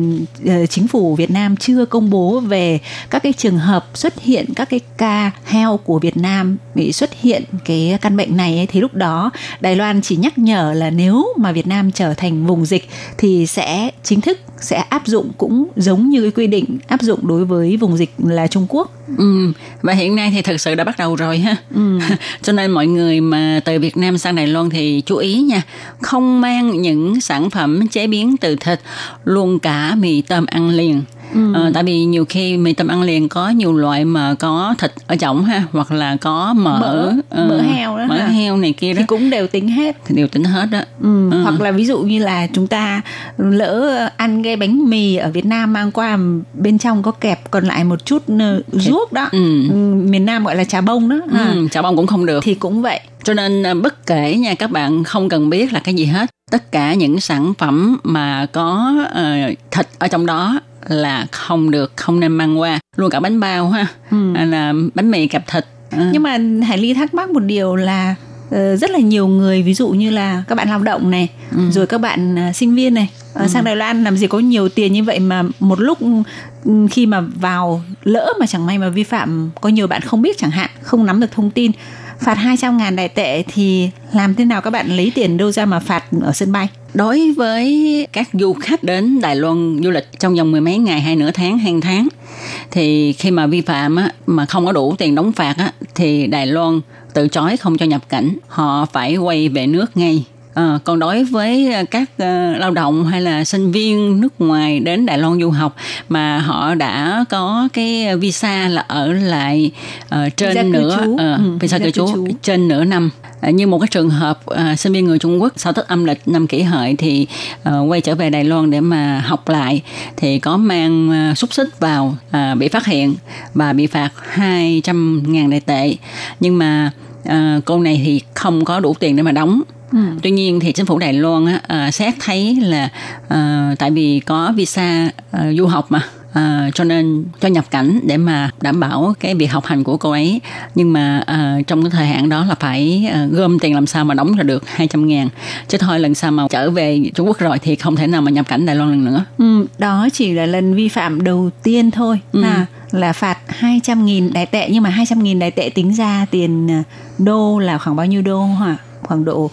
ờ, chính phủ Việt Nam chưa công bố về các cái trường hợp xuất hiện các cái ca heo của Việt Nam bị xuất hiện cái căn bệnh này ấy, thì lúc đó Đài Loan chỉ nhắc nhở là nếu mà Việt Nam trở thành vùng dịch thì sẽ chính thức sẽ áp dụng cũng giống như cái quy định áp dụng đối với vùng dịch là Trung Quốc. Ừ, và hiện nay thì thực sự đã bắt đầu rồi ha. Cho nên mọi người mà từ Việt Nam sang Đài Loan thì chú ý nha, không mang những sản phẩm chế biến từ thịt, luôn cả mì tôm ăn liền. Ờ, tại vì nhiều khi mì tôm ăn liền có nhiều loại mà có thịt ở trong ha hoặc là có mỡ Mỡ, ờ, mỡ heo đó mỡ ha. heo này kia đó Thì cũng đều tính hết. thì đều tính hết đó Ừ, Ừ. hoặc là ví dụ như là chúng ta lỡ ăn cái bánh mì ở Việt Nam mang qua bên trong có kẹp còn lại một chút ruốc đó Ừ. Ừ, miền Nam gọi là trà bông đó ha. ừ, chả bông cũng không được thì cũng vậy Cho nên à, bất kể nha các bạn không cần biết là cái gì hết. Tất cả những sản phẩm mà có ờ, thịt ở trong đó là không được, không nên mang qua. Luôn cả bánh bao ha, hay là bánh mì kẹp thịt. Ờ, nhưng mà Hải Ly thắc mắc một điều là ờ, rất là nhiều người ví dụ như là các bạn lao động này rồi các bạn ờ, sinh viên này ờ, sang Đài Loan làm gì có nhiều tiền như vậy mà một lúc ừ, khi mà vào lỡ mà chẳng may mà vi phạm có nhiều bạn không biết chẳng hạn không nắm được thông tin phạt 200 ngàn đại tệ thì làm thế nào các bạn lấy tiền đâu ra mà phạt ở sân bay Đối với các du khách đến Đài Loan du lịch trong vòng mười mấy ngày hay nửa tháng, hàng tháng thì khi mà vi phạm á, mà không có đủ tiền đóng phạt á, thì Đài Loan từ chối không cho nhập cảnh, họ phải quay về nước ngay. Ờ, còn đối với ờ, các ờ, lao động hay là sinh viên nước ngoài đến Đài Loan du học mà họ đã có cái visa là ở lại ờ, trên Visa nửa ờ, Ừ, visa cư trú trên nửa năm. À, như một cái trường hợp à, sinh viên người Trung Quốc sau Tết âm lịch năm kỷ hợi thì à, quay trở về Đài Loan để mà học lại thì có mang à, xúc xích vào à, bị phát hiện và bị phạt 200 ngàn đại tệ. Nhưng mà à, cô này thì không có đủ tiền để mà đóng Tuy nhiên thì chính phủ Đài Loan á, à, xét thấy là à, tại vì có visa à, du học mà à, cho nên cho nhập cảnh để mà đảm bảo cái việc học hành của cô ấy. Nhưng mà à, trong cái thời hạn đó là phải à, gom tiền làm sao mà đóng ra được 200 ngàn. Chứ thôi lần sau mà trở về Trung Quốc rồi thì không thể nào mà nhập cảnh Đài Loan lần nữa. Ừ, đó chỉ là lần vi phạm đầu tiên thôi. Ừ. ha, là phạt 200.000 đài tệ nhưng mà 200.000 đài tệ tính ra tiền đô là khoảng bao nhiêu đô hả? Khoảng độ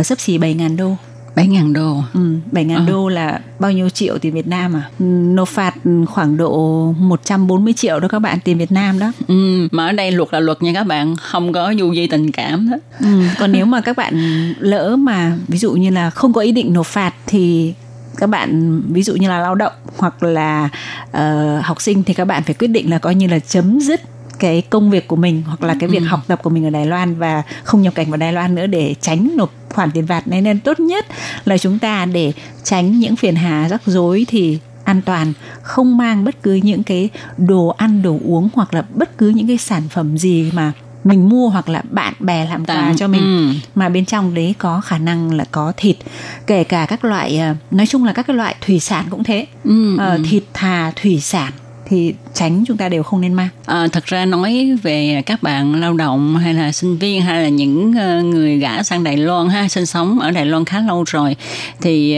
uh, sấp xỉ 7.000 đô. 7 ngàn đô Ừ, 7.000 Ờ. đô là bao nhiêu triệu tiền Việt Nam à? Ừ, Nộp phạt khoảng độ 140 triệu đó các bạn tiền Việt Nam đó. ừ, mà ở đây luật là luật nha các bạn không có du di tình cảm đó Ừ, còn nếu mà các bạn lỡ mà ví dụ như là không có ý định nộp phạt thì các bạn ví dụ như là lao động hoặc là ờ, học sinh thì các bạn phải quyết định là coi như là chấm dứt cái công việc của mình hoặc là cái việc học tập của mình ở Đài Loan và không nhập cảnh vào Đài Loan nữa để tránh nộp khoản tiền phạt này nên tốt nhất là chúng ta để tránh những phiền hà rắc rối thì an toàn không mang bất cứ những cái đồ ăn đồ uống hoặc là bất cứ những cái sản phẩm gì mà mình mua hoặc là bạn bè làm quà cho mình ừ. mà bên trong đấy có khả năng là có thịt kể cả các loại ờ, nói chung là các cái loại thủy sản cũng thế Ừ, ừ. thịt thà thủy sản thì tránh chúng ta đều không nên mang. À, thật ra nói về các bạn lao động hay là sinh viên hay là những ờ, người gã sang Đài Loan ha sinh sống ở Đài Loan khá lâu rồi thì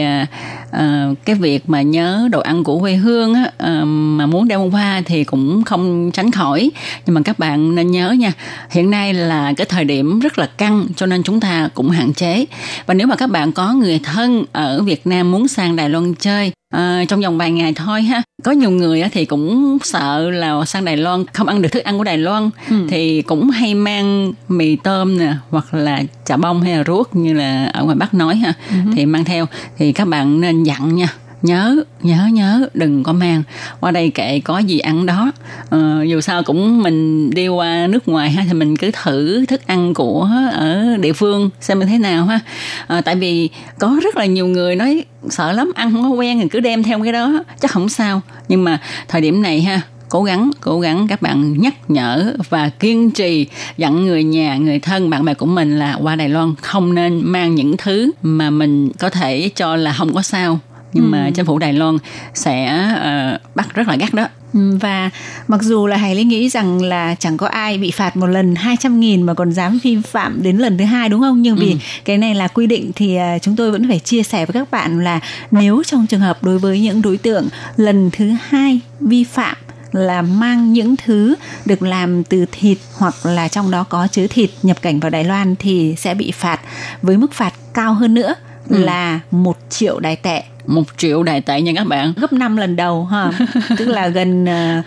à, cái việc mà nhớ đồ ăn của quê hương á, à, mà muốn đem qua thì cũng không tránh khỏi. Nhưng mà các bạn nên nhớ nha hiện nay là cái thời điểm rất là căng cho nên chúng ta cũng hạn chế. Và nếu mà các bạn có người thân ở Việt Nam muốn sang Đài Loan chơi à, trong vòng vài ngày thôi ha có nhiều người á thì cũng sợ là sang Đài Loan không ăn được thức ăn của Đài Loan. Thì cũng hay mang mì tôm nè hoặc là chả bông hay là ruốc như là ở ngoài Bắc nói ha. Thì mang theo. Thì các bạn nên dặn nha nhớ nhớ nhớ đừng có mang. Qua đây kệ có gì ăn đó. Ờ, dù sao cũng mình đi qua nước ngoài ha thì mình cứ thử thức ăn của ở địa phương xem như thế nào ha. Ờ, tại vì có rất là nhiều người nói sợ lắm ăn không có quen thì cứ đem theo cái đó chắc không sao. Nhưng mà thời điểm này ha cố gắng cố gắng các bạn nhắc nhở và kiên trì dặn người nhà người thân bạn bè của mình là qua Đài Loan không nên mang những thứ mà mình có thể cho là không có sao nhưng mà chính phủ Đài Loan sẽ ờ, bắt rất là gắt đó Ừ, và mặc dù là Hải Linh nghĩ rằng là chẳng có ai bị phạt một lần 200 nghìn mà còn dám vi phạm đến lần thứ hai đúng không? Nhưng vì Ừ. cái này là quy định thì à, chúng tôi vẫn phải chia sẻ với các bạn là nếu trong trường hợp đối với những đối tượng lần thứ hai vi phạm là mang những thứ được làm từ thịt hoặc là trong đó có chứa thịt nhập cảnh vào Đài Loan thì sẽ bị phạt. Với mức phạt cao hơn nữa là một triệu đài tệ. Một triệu đài tệ nha các bạn. Gấp 5 lần đầu ha. Tức là gần ờ,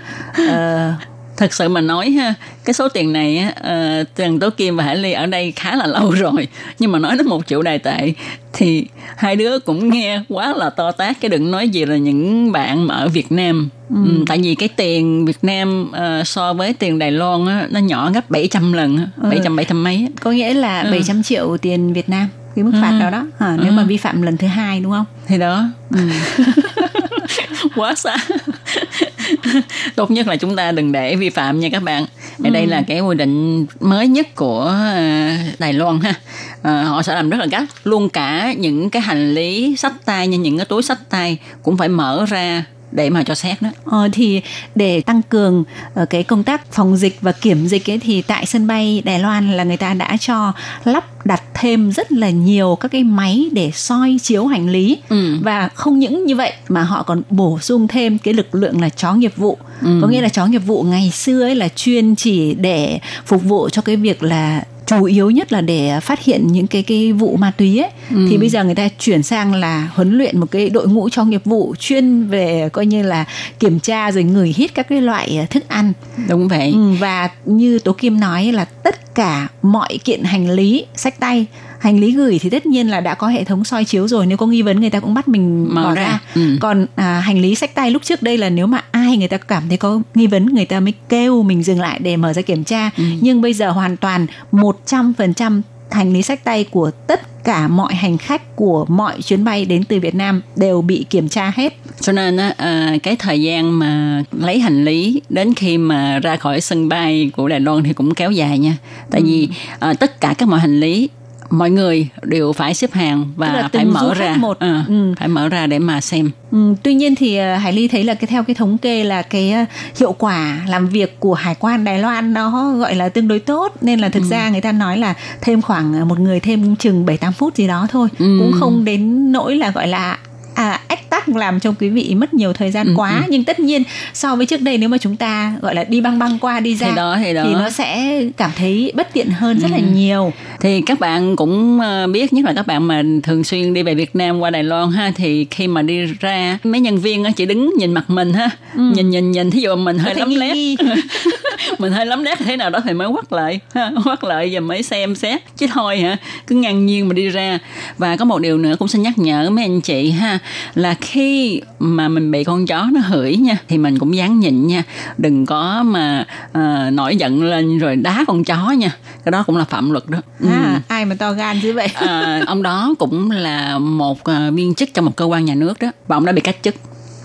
ờ, thật sự mà nói ha cái số tiền này á ờ, Trần Tố Kim và Hải Ly ở đây khá là lâu rồi nhưng mà nói đến một triệu đài tệ thì hai đứa cũng nghe quá là to tát cái đừng nói gì là những bạn mà ở Việt Nam ừ. tại vì cái tiền Việt Nam ờ, so với tiền Đài Loan á, nó nhỏ gấp 700 lần á, 700 700 mấy á. có nghĩa là Ừ. 700 triệu tiền Việt Nam cái mức phạt Ừ. đó đó à, nếu Ừ. mà vi phạm lần thứ hai đúng không thì đó quá xa tốt nhất là chúng ta đừng để vi phạm nha các bạn. Ở đây là cái quy định mới nhất của ờ, Đài Loan ha. Ờ, họ sẽ làm rất là gắt. Luôn cả những cái hành lý sách tay như những cái túi sách tay cũng phải mở ra để mà cho xét đó Ờ, thì để tăng cường ờ, cái công tác phòng dịch và kiểm dịch ấy thì tại sân bay Đài Loan là người ta đã cho lắp đặt thêm rất là nhiều các cái máy để soi chiếu hành lý Ừ. và không những như vậy mà họ còn bổ sung thêm cái lực lượng là chó nghiệp vụ Ừ. có nghĩa là chó nghiệp vụ ngày xưa ấy là chuyên chỉ để phục vụ cho cái việc là chủ yếu nhất là để phát hiện những cái cái vụ ma túy ấy. Ừ. thì bây giờ người ta chuyển sang là huấn luyện một cái đội ngũ cho nghiệp vụ chuyên về coi như là kiểm tra rồi ngửi hít các cái loại ờ, thức ăn. Đúng vậy. Ừ, và như tố kim nói là tất cả mọi kiện hành lý sách tay hành lý gửi thì tất nhiên là đã có hệ thống soi chiếu rồi nếu có nghi vấn người ta cũng bắt mình Mở bỏ ra. ra, Ừ. còn à, hành lý sách tay lúc trước đây là nếu mà ai người ta cảm thấy có nghi vấn người ta mới kêu mình dừng lại để mở ra kiểm tra Ừ. nhưng bây giờ hoàn toàn 100% hành lý sách tay của tất cả mọi hành khách của mọi chuyến bay đến từ Việt Nam đều bị kiểm tra hết cho nên à, cái thời gian mà lấy hành lý đến khi mà ra khỏi sân bay của Đài Loan thì cũng kéo dài nha tại vì à, tất cả các mọi hành lý mọi người đều phải xếp hàng và phải mở ra một. Ờ, Ừ. phải mở ra để mà xem Ừ, tuy nhiên thì ờ, Hải Ly thấy là cái theo cái thống kê là cái ờ, hiệu quả làm việc của hải quan Đài Loan nó gọi là tương đối tốt nên là thực Ừ. ra người ta nói là thêm khoảng một người thêm chừng 7 8 phút gì đó thôi, Ừ. cũng không đến nỗi là gọi là à ách tắc làm cho quý vị mất nhiều thời gian Ừ, quá. ừ. nhưng tất nhiên so với trước đây nếu mà chúng ta gọi là đi băng băng qua đi ra Thì đó, thì đó. nó sẽ cảm thấy bất tiện hơn rất là Ừ. nhiều. Thì các bạn cũng ờ, biết nhất là các bạn mà thường xuyên đi về Việt Nam qua Đài Loan ha thì khi mà đi ra mấy nhân viên á chỉ đứng nhìn mặt mình ha. Nhìn nhìn nhìn thí dụ mình hơi lấm lét. mình hơi lấm lét thế nào đó thì mới quắt lại ha, quắt lại và mới xem xét. Chứ thôi hả cứ ngang nhiên mà đi ra. Và có một điều nữa cũng xin nhắc nhở mấy anh chị ha là khi mà mình bị con chó nó hửi nha thì mình cũng dáng nhịn nha. Đừng có mà ờ, nổi giận lên rồi đá con chó nha. Cái đó cũng là phạm luật đó. Ừ. à, ai mà to gan dữ vậy? À, ông đó cũng là một à, viên chức trong một cơ quan nhà nước đó và ông đã bị cách chức.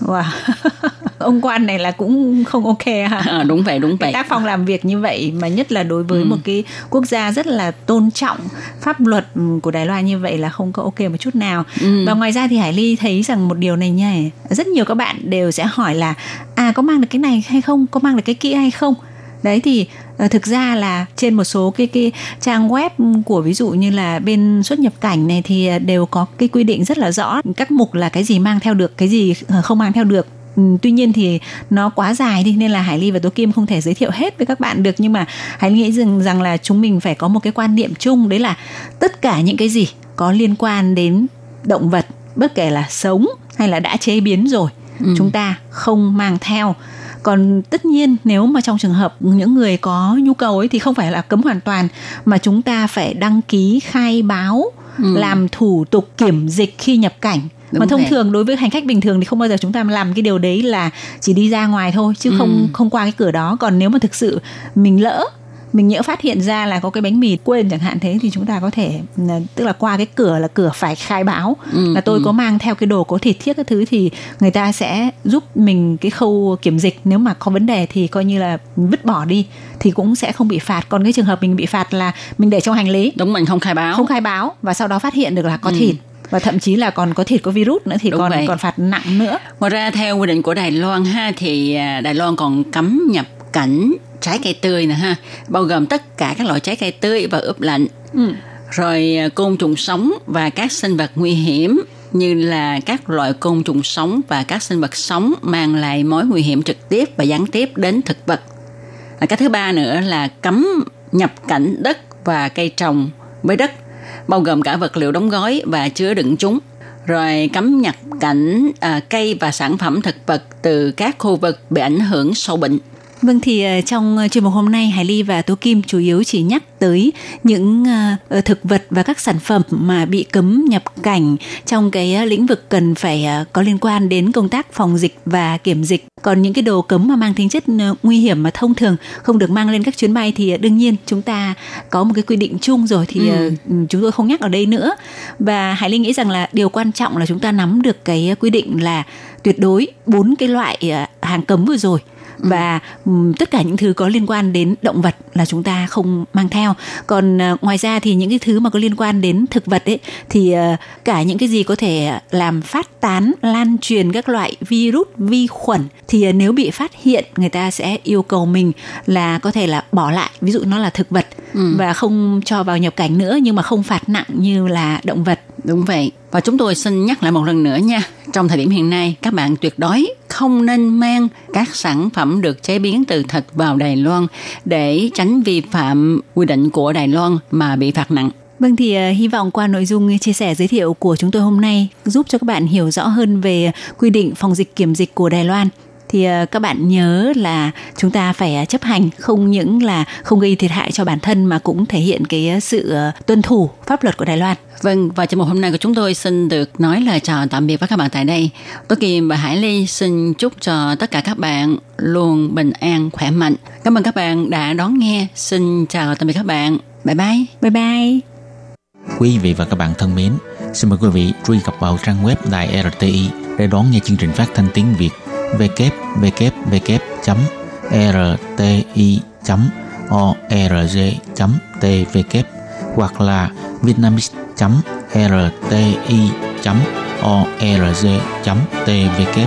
Wow. ông quan này là cũng không ok ha. À, đúng vậy đúng cái vậy. tác phong làm việc như vậy mà nhất là đối với Ừ. một cái quốc gia rất là tôn trọng pháp luật của Đài Loan như vậy là không có ok một chút nào. Ừ. và ngoài ra thì Hải Ly thấy rằng một điều này nha rất nhiều các bạn đều sẽ hỏi là à có mang được cái này hay không? Có mang được cái kia hay không? Đấy thì ờ, thực ra là trên một số cái cái trang web của ví dụ như là bên xuất nhập cảnh này thì ờ, đều có cái quy định rất là rõ. Các mục là cái gì mang theo được cái gì ờ, không mang theo được tuy nhiên thì nó quá dài đi nên là Hải Ly và Tố Kim không thể giới thiệu hết với các bạn được nhưng mà Hải Ly nghĩ rằng rằng là chúng mình phải có một cái quan niệm chung đấy là tất cả những cái gì có liên quan đến động vật bất kể là sống hay là đã chế biến rồi Ừ. chúng ta không mang theo còn tất nhiên nếu mà trong trường hợp những người có nhu cầu ấy thì không phải là cấm hoàn toàn mà chúng ta phải đăng ký khai báo Ừ. làm thủ tục kiểm dịch khi nhập cảnh Đúng mà thông vậy. thường đối với hành khách bình thường thì không bao giờ chúng ta làm cái điều đấy là chỉ đi ra ngoài thôi chứ không Ừ. không qua cái cửa đó còn nếu mà thực sự mình lỡ mình nhỡ phát hiện ra là có cái bánh mì quên chẳng hạn thế thì chúng ta có thể là- tức là qua cái cửa là cửa phải khai báo Ừ, là tôi ừ. có mang theo cái đồ có thịt thiết các thứ thì người ta sẽ giúp mình cái khâu kiểm dịch nếu mà có vấn đề thì coi như là vứt bỏ đi thì cũng sẽ không bị phạt còn cái trường hợp mình bị phạt là mình để trong hành lý đúng mình không khai báo không khai báo và sau đó phát hiện được là có Ừ. thịt và thậm chí là còn có thịt có virus nữa thì Đúng còn vậy. còn phạt nặng nữa ngoài ra theo quy định của Đài Loan ha thì à, Đài Loan còn cấm nhập cảnh trái cây tươi nè ha bao gồm tất cả các loại trái cây tươi và ướp lạnh ừ. rồi à, côn trùng sống và các sinh vật nguy hiểm như là các loại côn trùng sống và các sinh vật sống mang lại mối nguy hiểm trực tiếp và gián tiếp đến thực vật. À, cái thứ ba nữa là cấm nhập cảnh đất và cây trồng với đất, bao gồm cả vật liệu đóng gói và chứa đựng chúng. Rồi cấm nhập cảnh à, cây và sản phẩm thực vật từ các khu vực bị ảnh hưởng sâu bệnh. Vâng thì ờ, trong ờ, chuyên mục hôm nay Hải Ly và Tố Kim chủ yếu chỉ nhắc tới những ờ, thực vật và các sản phẩm mà bị cấm nhập cảnh trong cái lĩnh vực cần phải có liên quan đến công tác phòng dịch và kiểm dịch. Còn những cái đồ cấm mà mang tính chất nguy hiểm mà thông thường không được mang lên các chuyến bay thì đương nhiên chúng ta có một cái quy định chung rồi thì Ừ. chúng tôi không nhắc ở đây nữa. Và Hải Ly nghĩ rằng là điều quan trọng là chúng ta nắm được cái quy định là tuyệt đối bốn cái loại hàng cấm vừa rồi và ừm, tất cả những thứ có liên quan đến động vật là chúng ta không mang theo. Còn à, ngoài ra thì những cái thứ mà có liên quan đến thực vật ấy thì à, cả những cái gì có thể làm phát tán lan truyền các loại virus vi khuẩn thì à, nếu bị phát hiện người ta sẽ yêu cầu mình là có thể là bỏ lại. Ví dụ nó là thực vật Ừ. và không cho vào nhập cảnh nữa nhưng mà không phạt nặng như là động vật Đúng vậy. Và chúng tôi xin nhắc lại một lần nữa nha. Trong thời điểm hiện nay, các bạn tuyệt đối không nên mang các sản phẩm được chế biến từ thịt vào Đài Loan để tránh vi phạm quy định của Đài Loan mà bị phạt nặng. Vâng thì uh, hy vọng qua nội dung chia sẻ giới thiệu của chúng tôi hôm nay giúp cho các bạn hiểu rõ hơn về quy định phòng dịch kiểm dịch của Đài Loan. Thì uh, các bạn nhớ là chúng ta phải uh, chấp hành không những là không gây thiệt hại cho bản thân mà cũng thể hiện cái uh, sự tuân thủ pháp luật của Đài Loan. Vâng, và trong một hôm nay của chúng tôi xin được nói lời chào tạm biệt với các bạn tại đây. Tôi Kim và Hải Ly xin chúc cho tất cả các bạn luôn bình an, khỏe mạnh. Cảm ơn các bạn đã đón nghe. Xin chào tạm biệt các bạn. Bye bye. Bye bye. Quý vị và các bạn thân mến, xin mời quý vị truy cập vào trang web Đài RTI để đón nghe chương trình phát thanh tiếng Việt www.rti.org.tv hoặc là vietnamese.rti.org.tv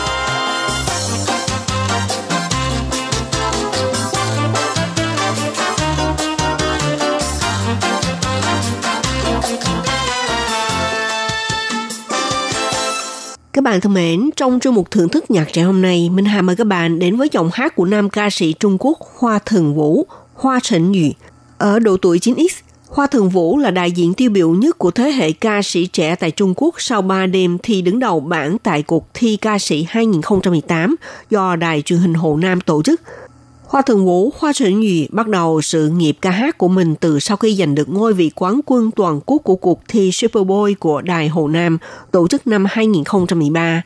Các bạn thân mến, trong chương mục thưởng thức nhạc trẻ hôm nay, Minh Hà mời các bạn đến với giọng hát của nam ca sĩ Trung Quốc Hoa Thần Vũ, Hoa Trần Yu. Ở độ tuổi 9X, Hoa Thường Vũ là đại diện tiêu biểu nhất của thế hệ ca sĩ trẻ tại Trung Quốc sau 3 đêm thi đứng đầu bảng tại cuộc thi ca sĩ 2018 do Đài truyền hình Hồ Nam tổ chức. Hoa Thường Vũ, Hoa Trịnh Nhị bắt đầu sự nghiệp ca hát của mình từ sau khi giành được ngôi vị quán quân toàn quốc của cuộc thi Superboy của Đài Hồ Nam tổ chức năm 2013.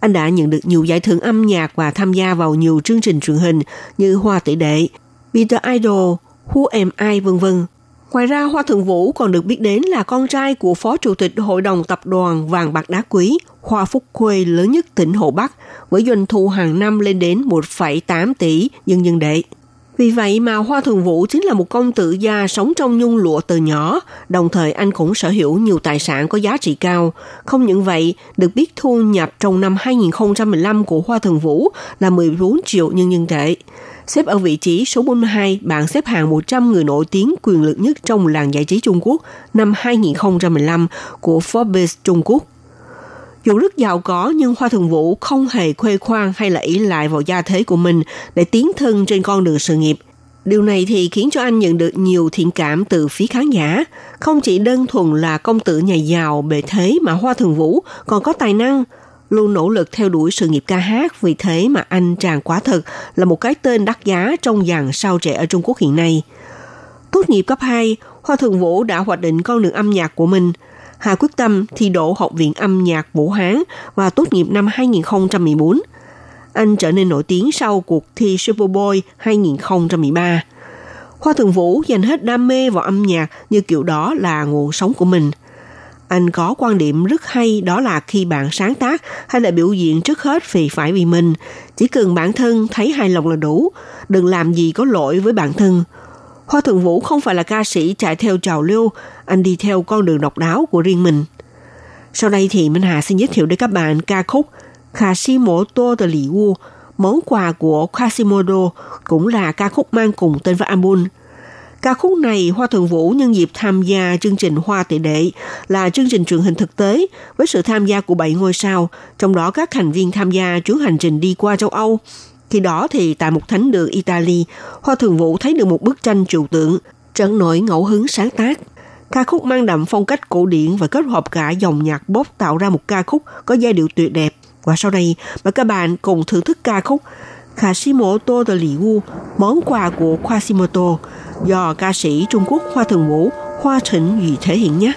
Anh đã nhận được nhiều giải thưởng âm nhạc và tham gia vào nhiều chương trình truyền hình như Hoa Tỷ Đệ, Peter Idol, Who Am I vân vân. Ngoài ra, Hoa Thượng Vũ còn được biết đến là con trai của Phó Chủ tịch Hội đồng Tập đoàn Vàng Bạc Đá Quý, Hoa Phúc Khuê lớn nhất tỉnh Hồ Bắc, với doanh thu hàng năm lên đến 1,8 tỷ nhân dân tệ. Vì vậy mà Hoa Thường Vũ chính là một công tử gia sống trong nhung lụa từ nhỏ, đồng thời anh cũng sở hữu nhiều tài sản có giá trị cao. Không những vậy, được biết thu nhập trong năm 2015 của Hoa Thường Vũ là 14 triệu nhân dân tệ. Xếp ở vị trí số 42 bảng xếp hạng 100 người nổi tiếng quyền lực nhất trong làng giải trí Trung Quốc năm 2015 của Forbes Trung Quốc. Dù rất giàu có nhưng Hoa Thường Vũ không hề khuê khoang hay là ý lại vào gia thế của mình để tiến thân trên con đường sự nghiệp. Điều này thì khiến cho anh nhận được nhiều thiện cảm từ phía khán giả. Không chỉ đơn thuần là công tử nhà giàu bề thế mà Hoa Thường Vũ còn có tài năng, luôn nỗ lực theo đuổi sự nghiệp ca hát vì thế mà anh chàng quả thực là một cái tên đắt giá trong dàn sao trẻ ở Trung Quốc hiện nay. Tốt nghiệp cấp 2, Hoa Thường Vũ đã hoạch định con đường âm nhạc của mình – Hà quyết tâm thi đỗ Học viện âm nhạc Vũ Hán và tốt nghiệp năm 2014. Anh trở nên nổi tiếng sau cuộc thi Superboy 2013. Hoa Thường Vũ dành hết đam mê vào âm nhạc như kiểu đó là nguồn sống của mình. Anh có quan điểm rất hay đó là khi bạn sáng tác hay là biểu diễn trước hết thì phải vì mình. Chỉ cần bản thân thấy hài lòng là đủ. Đừng làm gì có lỗi với bản thân. Hoa Thượng Vũ không phải là ca sĩ chạy theo trào lưu, anh đi theo con đường độc đáo của riêng mình. Sau đây thì Minh Hà xin giới thiệu đến các bạn ca khúc Kashimoto de Li món quà của Quasimodo, cũng là ca khúc mang cùng tên với album. Ca khúc này Hoa Thượng Vũ nhân dịp tham gia chương trình Hoa Tỷ Đệ là chương trình truyền hình thực tế với sự tham gia của 7 ngôi sao, trong đó các thành viên tham gia chuyến hành trình đi qua châu Âu. Khi đó thì tại một thánh đường Italy, Hoa Thường Vũ thấy được một bức tranh trừu tượng, trấn nổi ngẫu hứng sáng tác. Ca khúc mang đậm phong cách cổ điển và kết hợp cả dòng nhạc bốc tạo ra một ca khúc có giai điệu tuyệt đẹp. Và sau đây, mời các bạn cùng thưởng thức ca khúc Kashimoto de Li Wu, món quà của Quasimoto, do ca sĩ Trung Quốc Hoa Thường Vũ, Hoa Thịnh Ủy thể hiện nhé.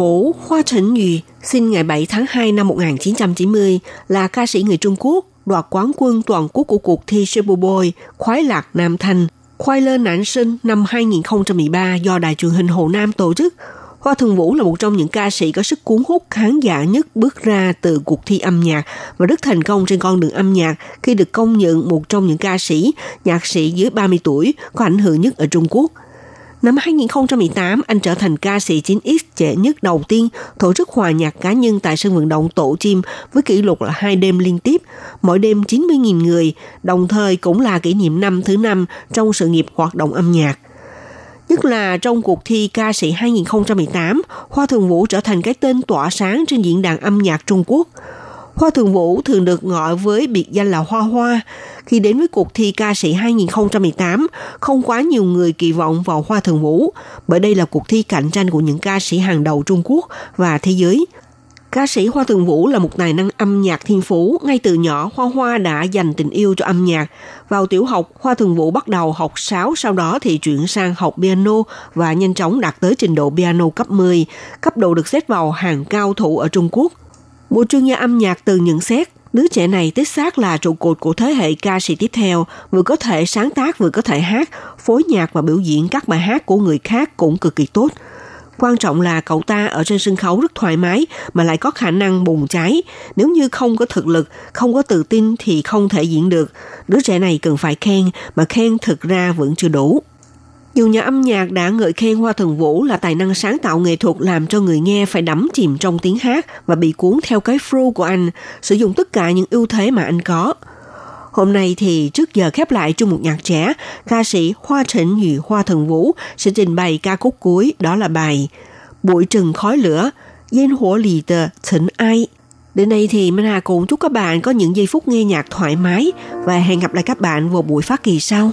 Ngũ Hoa Trịnh Duyệt, sinh ngày 7 tháng 2 năm 1990, là ca sĩ người Trung Quốc, đoạt quán quân toàn quốc của cuộc thi Super Boy Khoái lạc Nam Thanh, khoai lên nạn sinh năm 2013 do Đài truyền hình Hồ Nam tổ chức. Hoa Thường Vũ là một trong những ca sĩ có sức cuốn hút khán giả nhất bước ra từ cuộc thi âm nhạc và rất thành công trên con đường âm nhạc khi được công nhận một trong những ca sĩ, nhạc sĩ dưới 30 tuổi có ảnh hưởng nhất ở Trung Quốc. Năm 2018, anh trở thành ca sĩ 9X trẻ nhất đầu tiên tổ chức hòa nhạc cá nhân tại sân vận động Tổ Chim với kỷ lục là hai đêm liên tiếp, mỗi đêm 90.000 người, đồng thời cũng là kỷ niệm năm thứ năm trong sự nghiệp hoạt động âm nhạc. Nhất là trong cuộc thi ca sĩ 2018, Hoa Thường Vũ trở thành cái tên tỏa sáng trên diễn đàn âm nhạc Trung Quốc. Hoa Thường Vũ thường được gọi với biệt danh là Hoa Hoa. Khi đến với cuộc thi ca sĩ 2018, không quá nhiều người kỳ vọng vào Hoa Thường Vũ, bởi đây là cuộc thi cạnh tranh của những ca sĩ hàng đầu Trung Quốc và thế giới. Ca sĩ Hoa Thường Vũ là một tài năng âm nhạc thiên phú. Ngay từ nhỏ, Hoa Hoa đã dành tình yêu cho âm nhạc. Vào tiểu học, Hoa Thường Vũ bắt đầu học sáo, sau đó thì chuyển sang học piano và nhanh chóng đạt tới trình độ piano cấp 10, cấp độ được xếp vào hàng cao thủ ở Trung Quốc. Một chuyên gia âm nhạc từ nhận xét, đứa trẻ này tích xác là trụ cột của thế hệ ca sĩ tiếp theo, vừa có thể sáng tác vừa có thể hát, phối nhạc và biểu diễn các bài hát của người khác cũng cực kỳ tốt. Quan trọng là cậu ta ở trên sân khấu rất thoải mái mà lại có khả năng bùng cháy. Nếu như không có thực lực, không có tự tin thì không thể diễn được. Đứa trẻ này cần phải khen, mà khen thực ra vẫn chưa đủ. Nhiều nhà âm nhạc đã ngợi khen Hoa Thần Vũ là tài năng sáng tạo nghệ thuật làm cho người nghe phải đắm chìm trong tiếng hát và bị cuốn theo cái flow của anh, sử dụng tất cả những ưu thế mà anh có. Hôm nay thì trước giờ khép lại chung một nhạc trẻ, ca sĩ Hoa Trịnh Dụy Hoa Thần Vũ sẽ trình bày ca khúc cuối đó là bài Bụi trừng khói lửa, Yên hỏa lì tờ thịnh ai. Đến đây thì Minh Hà cũng chúc các bạn có những giây phút nghe nhạc thoải mái và hẹn gặp lại các bạn vào buổi phát kỳ sau.